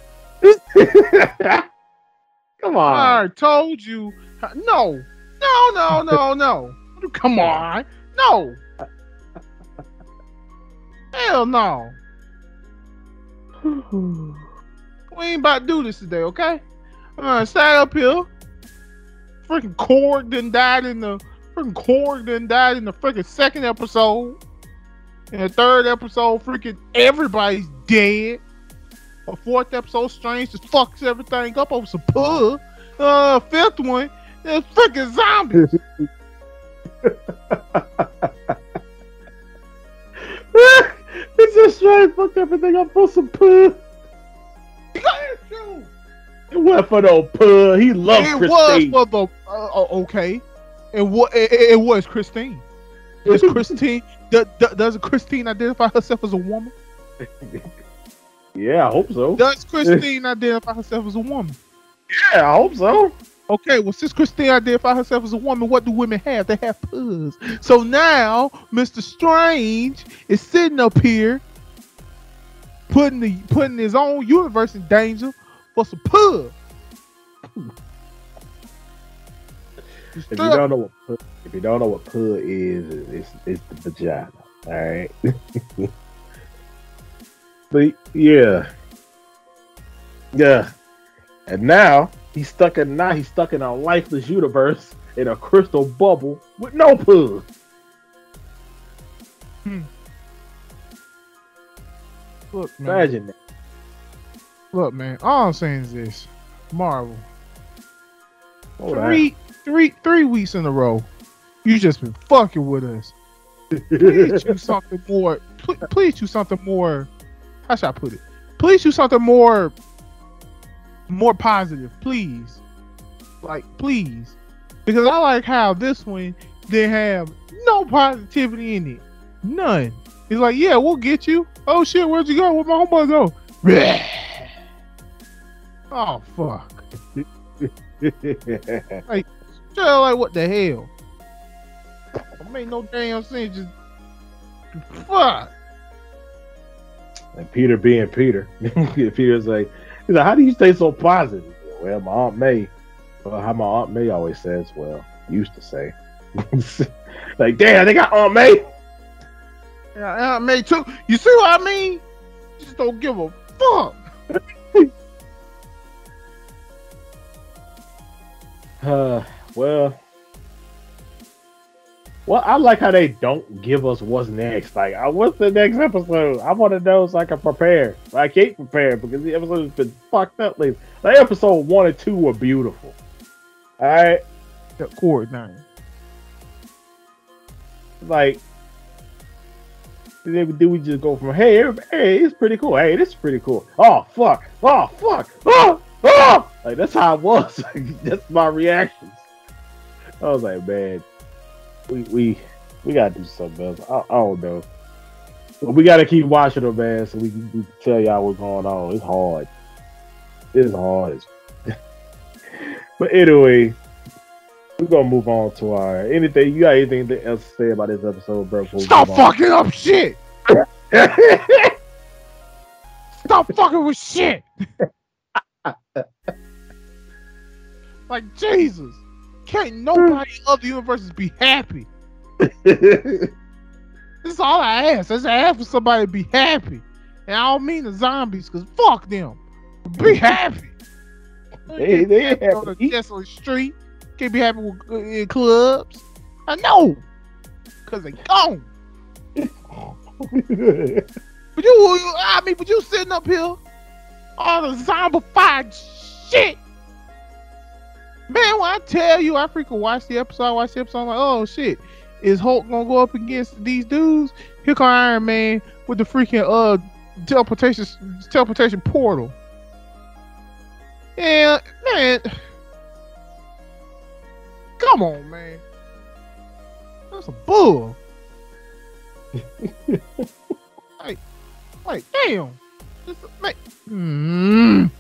Come on. I told you. No. No. No. No. No. *laughs* Come on. No. *laughs* Hell no. *sighs* we ain't about to do this today, okay? I'm gonna stand up here. Freaking Korg then died in the freaking Korg then died in the freaking second episode. In the third episode, freaking everybody's dead. A fourth episode, Strange just fucks everything up over some pug. Uh, fifth one, there's freaking zombies. *laughs* it's just straight fucked everything up for some poo. It went for the poo. He loved it Christine. was for the uh, okay. And what it, it, it was Christine. Does *laughs* Christine does Christine identify herself as a woman? yeah, I hope so. Does Christine identify herself as a woman? Yeah, I hope so. Okay, well, since Christine identified herself as a woman, what do women have? They have puss. So now, Mr. Strange is sitting up here, putting the putting his own universe in danger for some puss. If you don't know what pud, if you don't know what pud is, it's it's the vagina. All right. *laughs* but yeah, yeah, and now he's stuck in now he's stuck in a lifeless universe in a crystal bubble with no pud. Hmm. Look, man. Imagine that. Look, man. All I'm saying is this: Marvel. Hold three, three, three weeks in a row, you just been fucking with us. Please do *laughs* something more. Please, please do something more. How should I put it? Please do something more, more positive, please. Like, please, because I like how this one didn't have no positivity in it, none. It's like, yeah, we'll get you. Oh shit, where'd you go? Where'd my homeboy go? oh fuck. *laughs* Just like what the hell? It made no damn sense. Just fuck. and Peter being Peter, *laughs* Peter's like, he's like, how do you stay so positive? Well, my aunt May, well, how my aunt May always says, well, used to say, *laughs* like, damn, they got Aunt May. Yeah, Aunt May too. You see what I mean? Just don't give a fuck. *laughs* Uh, well, well, I like how they don't give us what's next. Like, uh, what's the next episode? I want to know so I can prepare. I can't prepare because the episode has been fucked up lately. Like, episode one and two were beautiful. All right, The cord nine. like, then do we just go from hey, hey, it's pretty cool. Hey, this is pretty cool. Oh fuck! Oh fuck! Oh oh! Like that's how it was. *laughs* That's my reactions. I was like, man, we we We gotta do something else. I, I don't know. But we gotta keep watching them, man, so we can, tell y'all what's going on. It's hard. It's hard. *laughs* but anyway, we're gonna move on to our anything. You got anything else to say about this episode, bro? Stop move on? fucking up shit. Stop fucking with shit. *laughs* like Jesus, can't nobody of the universes be happy. *laughs* This is all I ask. I ask for somebody to be happy, and I don't mean the zombies, cause fuck them. Be happy. They- they ain't on the happy. just on the street. Can't be happy with, uh, in clubs. I know, cause they gone. *laughs* But you, you- I mean, but you sitting up here, all the zombified shit. Man, when I tell you, I freaking watch the episode, I watch the episode, I'm like, oh shit, is Hulk gonna go up against these dudes? Here come Iron Man with the freaking uh teleportation teleportation portal. Yeah, man. Come on, man. That's a bull. *laughs* like, like, damn. This, man. Mm.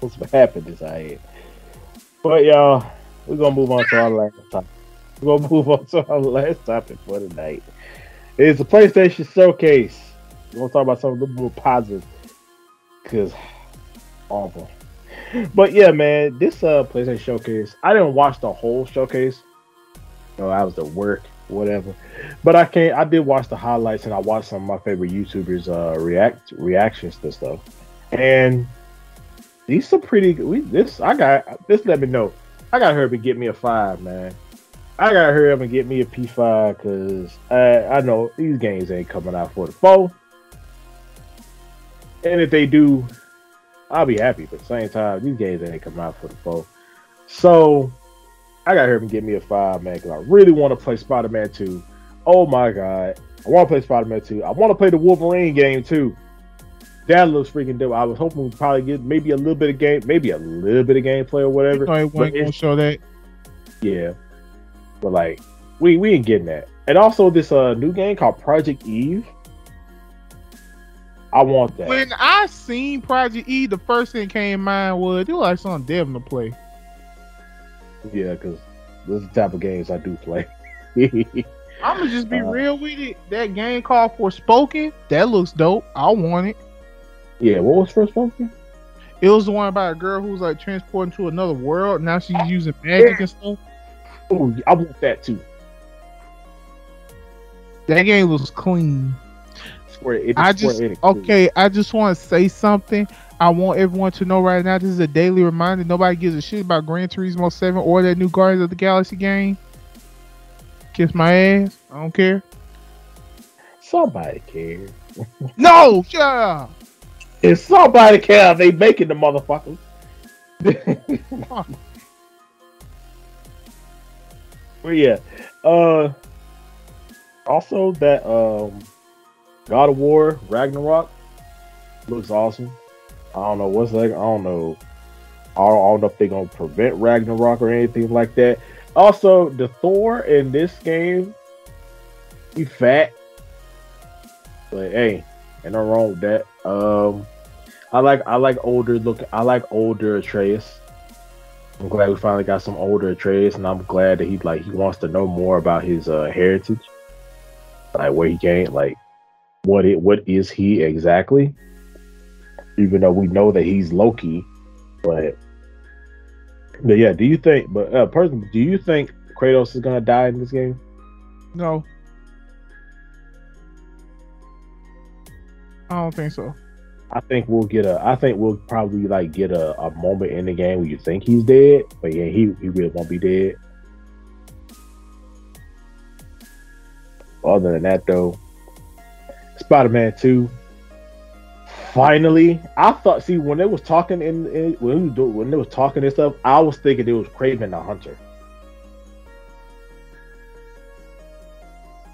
What's happened is I. But y'all, we're gonna move on to our last topic. We're gonna move on to our last topic for tonight. It's the PlayStation Showcase. We're gonna talk about something a little more positive. Cause awful. But yeah, man, this uh PlayStation Showcase, I didn't watch the whole showcase. Know, I was at work, whatever. But I can't I did watch the highlights and I watched some of my favorite YouTubers uh react reactions to stuff. And these are pretty good. We this I got this let me know. I got her to get me a five, man. I gotta up and get me a P five because I I know these games ain't coming out for the four. And if they do, I'll be happy. But at the same time, these games ain't coming out for the four. So I gotta up and get me a five, man, because I really want to play Spider Man 2. Oh my god. I want to play Spider Man 2. I want to play the Wolverine game too. That looks freaking dope. I was hoping we'd probably get maybe a little bit of game, maybe a little bit of gameplay or whatever. Know, But gonna show that. yeah. But like we we ain't getting that. And also this uh new game called Project Eve. I want that. When I seen Project E, the first thing came in mind was it looked like something Devin to play. Yeah, because those are the type of games I do play. *laughs* I'm gonna just be Uh, real with it. That game called Forspoken, that looks dope. I want it. Yeah, what was first one? It was the one about a girl who was like transporting to another world. Now she's using magic and stuff. Oh, I want that too. That game was clean. Square, it's I just okay. I just want to say something. I want everyone to know right now. This is a daily reminder. Nobody gives a shit about Gran Turismo Seven or that new Guardians of the Galaxy game. Kiss my ass. I don't care. Somebody cares. *laughs* No, yeah. If somebody cares, they making the motherfuckers. *laughs* Well, yeah. Uh, also that um, God of War Ragnarok looks awesome. I don't know what's like. I don't know. I don't, I don't know if they're gonna prevent Ragnarok or anything like that. Also, the Thor in this game, he fat, but hey, ain't no wrong with that. Um, I like I like older look. I like older Atreus. I'm glad we finally got some older Atreus, and I'm glad that he like he wants to know more about his uh, heritage, like where he came, like what it what is he exactly. Even though we know that he's Loki, but but yeah, do you think? But uh, person, do you think Kratos is gonna die in this game? No. I don't think so. I think we'll get a. I think we'll probably like get a, a moment in the game where you think he's dead, but yeah, he he really won't be dead. Other than that, though, Spider Man Two. Finally, I thought. See, when they was talking in, in when when they was talking and stuff, I was thinking it was Kraven the Hunter.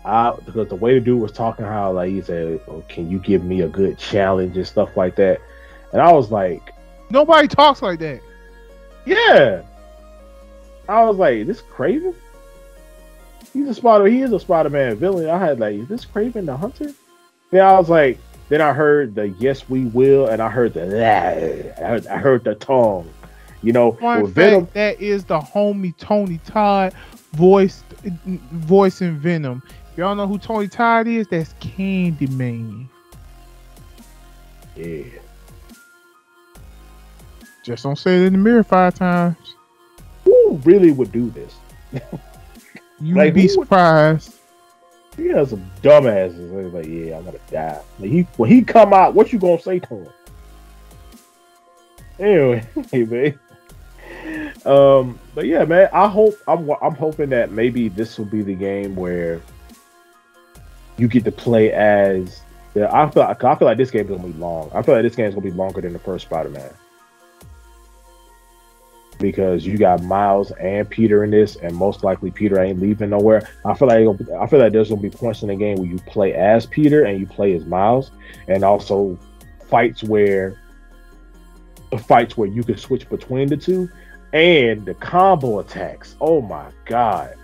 I because the way the dude was talking, how like he said, oh, "Can you give me a good challenge and stuff like that?" And I was like, Nobody talks like that. "Yeah." I was like, "This Kraven." he's a Spider. He is a Spider-Man villain. I had like, is this Kraven the Hunter? Then I was like, then I heard the yes we will, and I heard the I heard, I heard the tongue. You know, fact, Venom. that is the homie Tony Todd voiced voicing Venom. Y'all know who Tony Todd is, that's Candyman. Yeah, Just don't say it in the mirror five times. who really would do this? *laughs* You Like, be who would- surprised. You got some dumbasses. They're like, yeah, I'm gonna die. Like, he when he come out, what you gonna say to him? Anyway, *laughs* hey man. Um, but yeah, man, I hope I'm I'm hoping that maybe this will be the game where you get to play as the. I feel like, I feel like this game is gonna be long. I feel like this game is gonna be longer than the first Spider-Man because you got Miles and Peter in this, and most likely Peter ain't leaving nowhere. I feel like I feel like there's gonna be points in the game where you play as Peter and you play as Miles, and also fights where fights where you can switch between the two, and the combo attacks. Oh my god!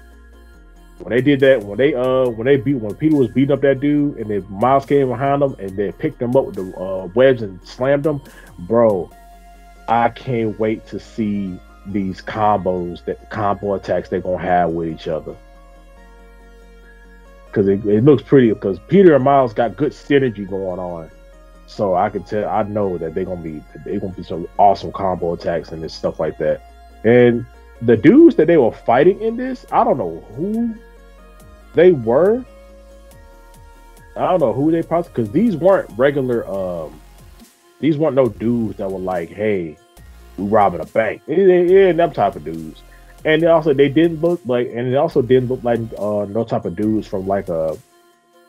When they did that, when they uh when they beat when Peter was beating up that dude, and then Miles came behind him and then picked him up with the uh, webs and slammed him, bro. I can't wait to see these combos that combo attacks they're gonna have with each other. Cause it, it looks pretty because Peter and Miles got good synergy going on. So I can tell I know that they're gonna be they're gonna be some awesome combo attacks and this stuff like that. And the dudes that they were fighting in this, I don't know who they were. I don't know who they possibly because these weren't regular um these weren't no dudes that were like, hey, we robbing a bank. It ain't them type of dudes. And they also they didn't look like and it also didn't look like uh no type of dudes from like a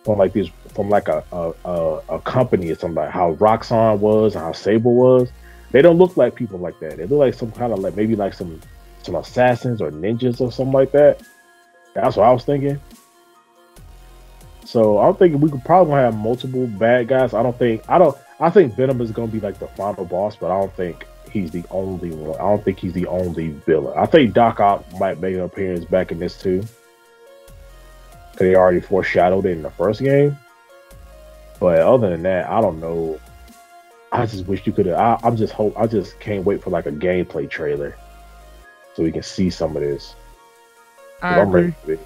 from like this from like a a, a, a company or something like how Roxxon was and how Sable was. They don't look like people like that. They look like some kind of like maybe like some some assassins or ninjas or something like that. That's what I was thinking. So I'm thinking we could probably have multiple bad guys. I don't think I don't I think Venom is gonna be like the final boss, but I don't think he's the only one. I don't think he's the only villain. I think Doc Ock might make an appearance back in this too. Cause they already foreshadowed it in the first game. But other than that, I don't know. I just wish you could have. I'm just hope. I just can't wait for like a gameplay trailer, so we can see some of this. I I'm ready agree.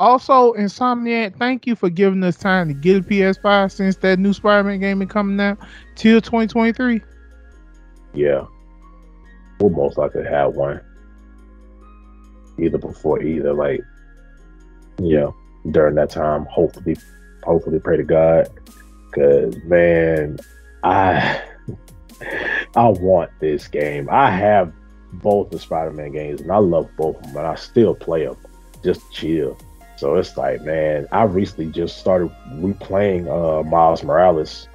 Also, Insomniac, thank you for giving us time to get a PS5 since that new Spider-Man game is coming out till 2023. Yeah, we'll most likely have one. Either before, either like, yeah, during that time. Hopefully, hopefully, pray to God, because man, I *laughs* I want this game. I have both the Spider-Man games, and I love both of them, and I still play them just chill. So it's like, man, I recently just started replaying uh, Miles Morales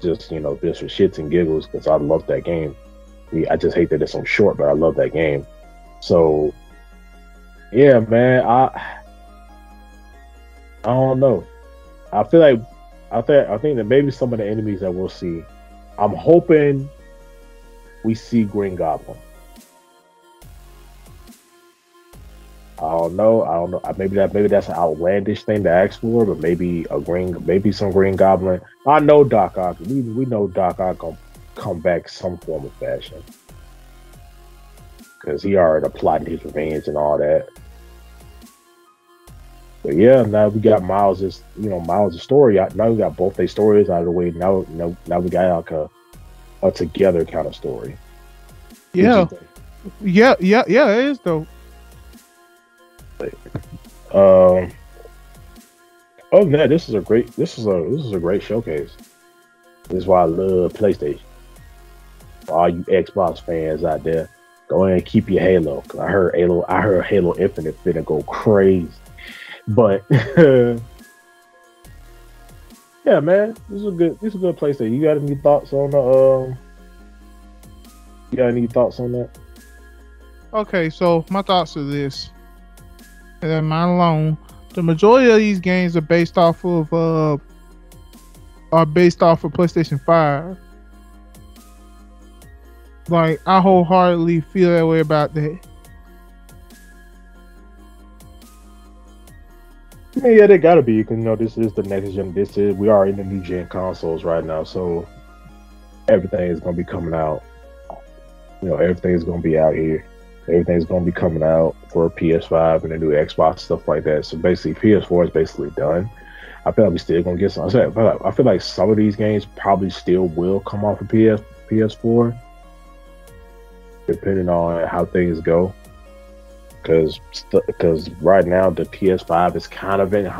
just you know just for shits and giggles because I love that game. I just hate that it's so short, but I love that game. So yeah, man, I I don't know. I feel like I think I think that maybe some of the enemies that we'll see. I'm hoping we see Green Goblin. I don't know. I don't know. Maybe that maybe that's an outlandish thing to ask for, but maybe a green, maybe some Green Goblin. I know Doc Ock. We we know Doc Ock gonna come back some form of fashion because he already plotting his revenge and all that. But yeah, now we got Miles's, you know, Miles' story. Now we got both their stories out of the way. Now, now, now we got like a, a together kind of story. Yeah, yeah, yeah, yeah. It is though. Um. Other than that, this is a great. This is a this is a great showcase. This is why I love PlayStation. For all you Xbox fans out there, go ahead and keep your Halo. Cause I heard Halo. I heard Halo Infinite finna go crazy. But *laughs* yeah, man, this is a good. This is a good PlayStation. You got any thoughts on the? Um, you got any thoughts on that? Okay, so my thoughts are this, and then mine alone. The majority of these games are based off of uh are based off of PlayStation Five. Like I wholeheartedly feel that way about that. Mean, yeah, they gotta be you know this is the next gen. This is we are in the new gen consoles right now, so everything is gonna be coming out. You know, everything is gonna be out here. Everything's gonna be coming out for PS5 and the new Xbox stuff like that. So basically, PS4 is basically done. I feel like we still gonna get some. I feel like, I feel like some of these games probably still will come off of PS PS4, depending on how things go. Because because right now the PS5 is kind of in.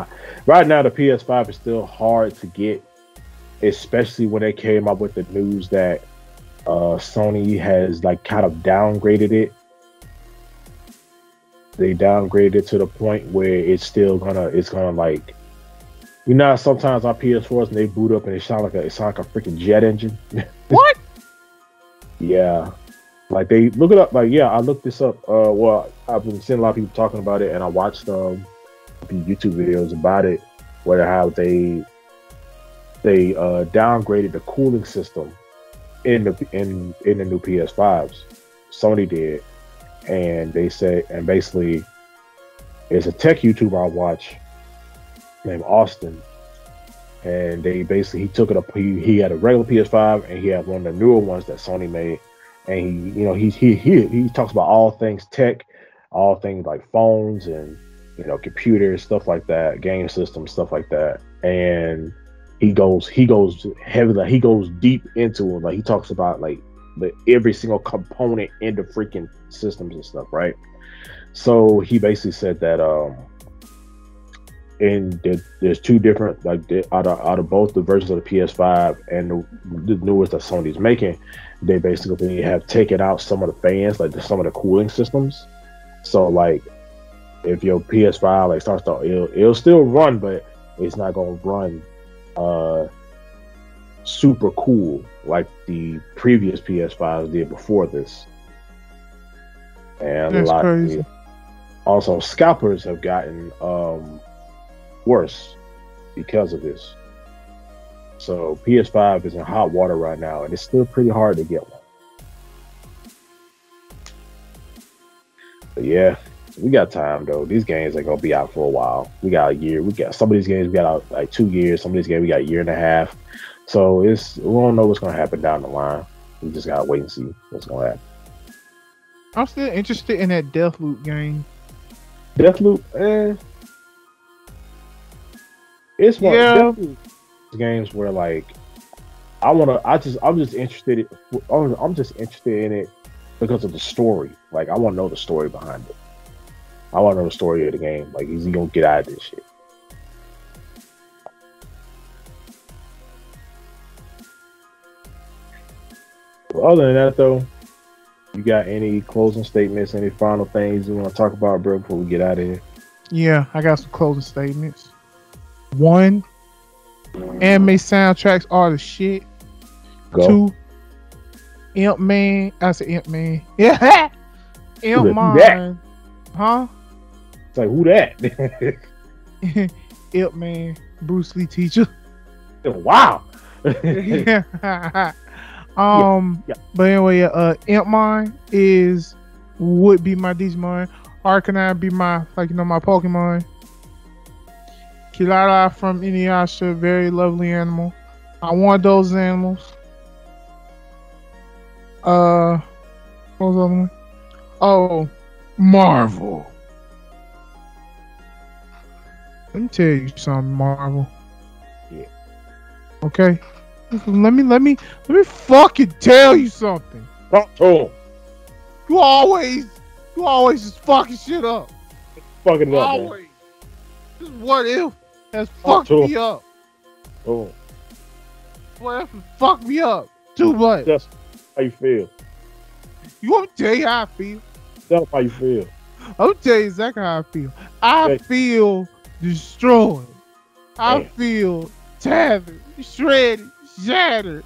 Right now the PS5 is still hard to get, especially when they came up with the news that uh, Sony has like kind of downgraded it. They downgraded it to the point where it's still gonna it's gonna like you know sometimes on PS4s and they boot up and it sound like a it sound like a freaking jet engine. *laughs* What? yeah. Like they look it up. Like yeah, I looked this up. Uh, well, I've been seeing a lot of people talking about it, and I watched um a few YouTube videos about it, where how they they uh downgraded the cooling system in the in in the new PS5s. Sony did, and they said, and basically, it's a tech YouTuber I watch named Austin, and they basically he took it up. He, he had a regular PS5 and he had one of the newer ones that Sony made, and he you know he he he he talks about all things tech, all things like phones and you know computers stuff like that, game systems stuff like that, and he goes he goes heavy like he goes deep into it. Like he talks about like the every single component in the freaking systems and stuff right? So he basically said that um and there, there's two different like the, out of out of both the versions of the PS5 and the, the newest that Sony's making, they basically have taken out some of the fans, like the, some of the cooling systems. So like, if your PS5 like starts to it'll, it'll still run, but it's not gonna run uh super cool like the previous PS5s did before this. And That's a lot crazy. also scalpers have gotten um worse because of this. So PS5 is in hot water right now, and it's still pretty hard to get one. But yeah, we got time though. These games ain't gonna be out for a while. We got a year. We got some of these games we got out like two years. Some of these games we got a year and a half. So it's we don't know what's gonna happen down the line. We just gotta wait and see what's gonna happen. I'm still interested in that Deathloop game. Deathloop, eh. It's one Yeah. Deathloop games where like I wanna I just I'm just interested in, I'm just interested in it because of the story. Like I wanna know the story behind it. I wanna know the story of the game. Like is he gonna get out of this shit? But other than that though, you got any closing statements, any final things you want to talk about, bro, before we get out of here? Yeah, I got some closing statements. One, anime soundtracks are the shit. Go. Two, Impmon. I said Impmon. *laughs* Yeah. Impmon. Huh? It's like who that? *laughs* *laughs* Imp Man. Bruce Lee teacher. wow. yeah. um, yeah. but anyway, uh, Impmon is would be my Digimon. Arcanine be my like you know my Pokemon. Kirara from Inuyasha, very lovely animal. I want those animals. Uh, what was the other one? Oh, Marvel. Let me tell you something, Marvel. Yeah. Okay. Let me let me let me fucking tell you something. Talk to him. You always you always just fucking shit up. Fucking up, man. Always. What if has fucked to me up. Oh. What if fucked me up too much? Just how you feel. You want to tell you how I feel? Tell how you feel. I'm tell you exactly how I feel. I Okay. feel destroyed. I feel tattered, shredded, shattered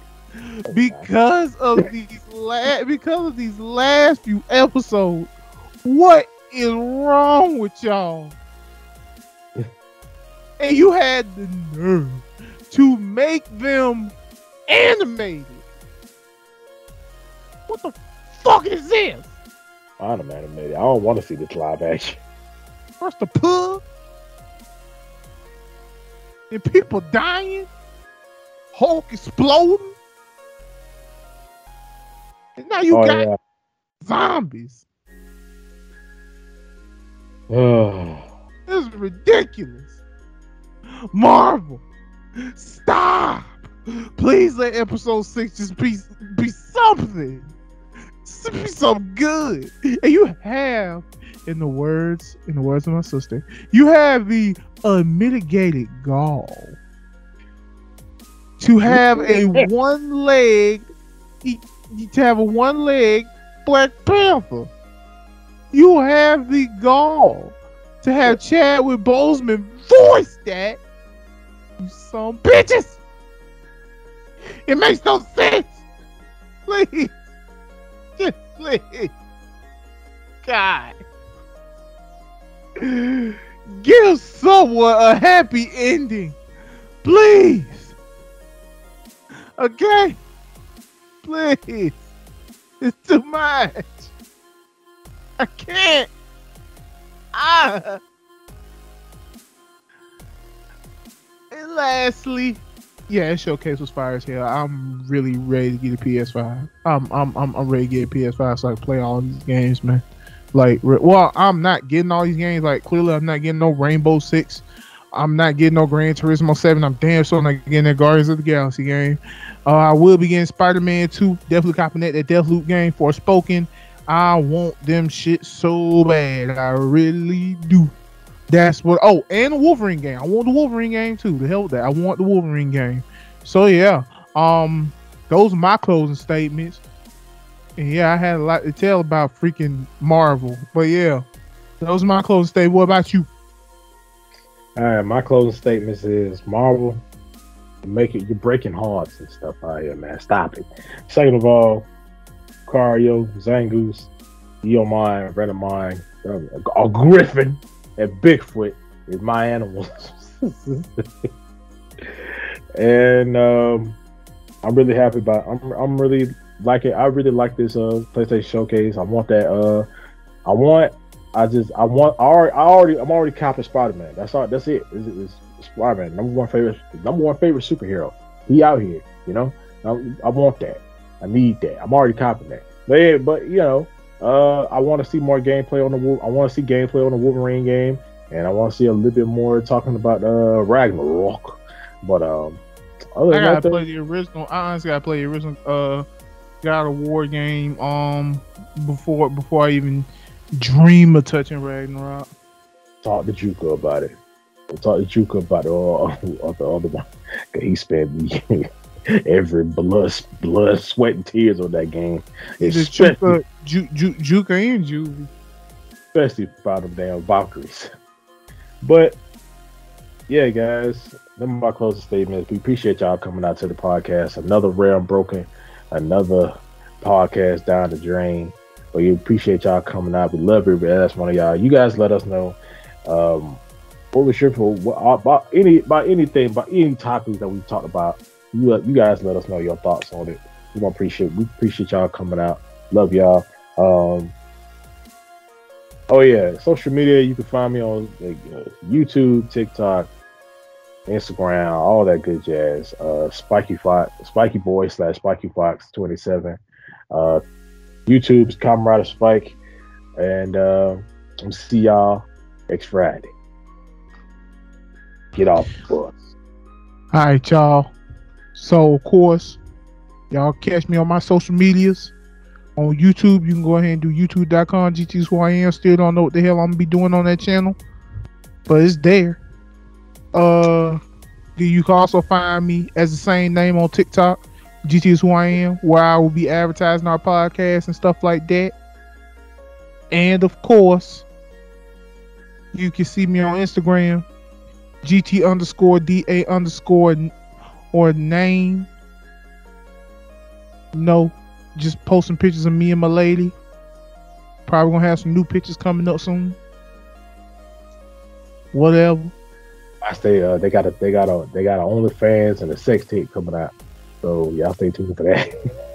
because of *laughs* these la- because of these last few episodes. What is wrong with y'all? And you had the nerve to make them animated. What the fuck is this? I'm animated. I don't want to see this live action. First the pug, and people dying, Hulk exploding, and now you oh got yeah. zombies. Oh, *sighs* This is ridiculous. Marvel, stop. Please let episode six just be be something. Just be something good. And you have, in the words, in the words of my sister, you have the unmitigated gall to have a *laughs* one leg, to have a one leg Black Panther. You have the gall to have Chadwick Boseman voice that. You some bitches. It makes no sense. Please, just please, God, give someone a happy ending, please. Okay, please. It's too much. I can't. Ah. And lastly, yeah, showcase was fire as hell. I'm really ready to get a PS5. I'm I'm I'm, I'm ready to get a PS5 so I can play all these games, man. Like, well, I'm not getting all these games. Like, clearly, I'm not getting no Rainbow Six. I'm not getting no Gran Turismo Seven. I'm damn sure not getting that Guardians of the Galaxy game. Uh, I will be getting Spider Man Two. Definitely copying that that Deathloop game Forspoken. I want them shit so bad. I really do. That's what. Oh, and the Wolverine game. I want the Wolverine game too. The hell with that. I want the Wolverine game. So yeah. Um, those are my closing statements. And yeah, I had a lot to tell about freaking Marvel. But yeah, those are my closing statements. What about you? all right. My closing statements is Marvel. Make it. You're breaking hearts and stuff out here, man. Stop it. Second of all, Cario, Zangoose, Eomine, Renamon, a Griffin, and Bigfoot is my animal. and um, I'm really happy about. I'm I'm really like it. I really like this uh PlayStation Showcase. I want that. Uh, I want. I just. I want. I already. I already I'm already copping Spider Man. That's all. That's it. It's Spider Man. Number one favorite. Number one favorite superhero. He out here. You know. I, I want that. I need that. I'm already copping that. But yeah, but you know, uh, I want to see more gameplay on the. I want to see gameplay on the Wolverine game, and I want to see a little bit more talking about uh Ragnarok. But um, other I gotta that, play the original. I honestly gotta play the original uh God of War game um before before I even dream of touching Ragnarok. talk to Juka about it. Talk to Juka about all *laughs* of the other one. He spent *laughs* every blood, blood, sweat, and tears on that game. It's Juka, Ju, Ju, and Juvie. especially about them damn Valkyries. But yeah, guys, them are my closing statements. We appreciate y'all coming out to the podcast. Another realm broken, another podcast down the drain. But we appreciate y'all coming out. We love every last one of y'all. You guys let us know um, what was your for what, about any about anything about any topics that we talked about. You you guys let us know your thoughts on it. We appreciate we appreciate y'all coming out. Love y'all. Um, oh yeah, social media. You can find me on like, uh, YouTube, TikTok, Instagram, all that good jazz. Uh, Spiky Fox, Spiky Boy slash Spiky Fox twenty seven. Uh, YouTube's Comrade Spike, and uh, I'm see y'all next Friday. Get off the bus. All right, y'all. So of course, y'all catch me on my social medias. On YouTube, you can go ahead and do youtube.com GT's who I am. Still don't know what the hell I'm gonna be doing on that channel. But it's there. Uh you can also find me as the same name on TikTok, GT is who I am, where I will be advertising our podcast and stuff like that. And of course, you can see me on Instagram, GT underscore DA underscore or name. No, just posting pictures of me and my lady. Probably gonna have some new pictures coming up soon. Whatever. I stay. Uh, they got a. They got a. They got a OnlyFans and a sex tape coming out. So y'all stay tuned for that. *laughs*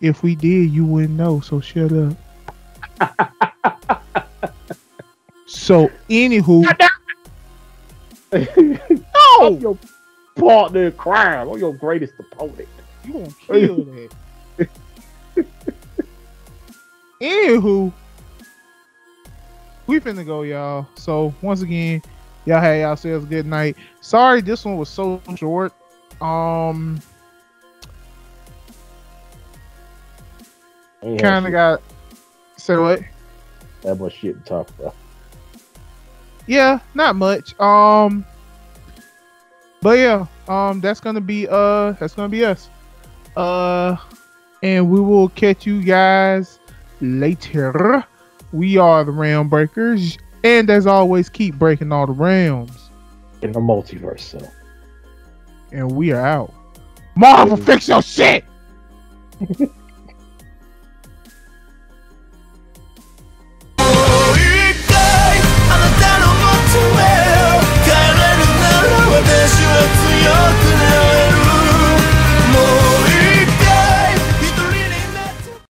If we did, you wouldn't know. So shut up. *laughs* so, anywho, *laughs* no, partner in crime. I'm your greatest opponent. You gonna kill that. Anywho, we finna go, y'all. So once again, y'all have yourselves a good night. Sorry this one was so short. Um Ain't kinda got say what? that much shit to talk about. Yeah, not much. Um but yeah, um that's gonna be uh that's gonna be us. Uh and we will catch you guys later. We are the Realm Breakers, and as always, keep breaking all the realms. In the multiverse, so. And we are out. Marvel, fix your shit. *laughs*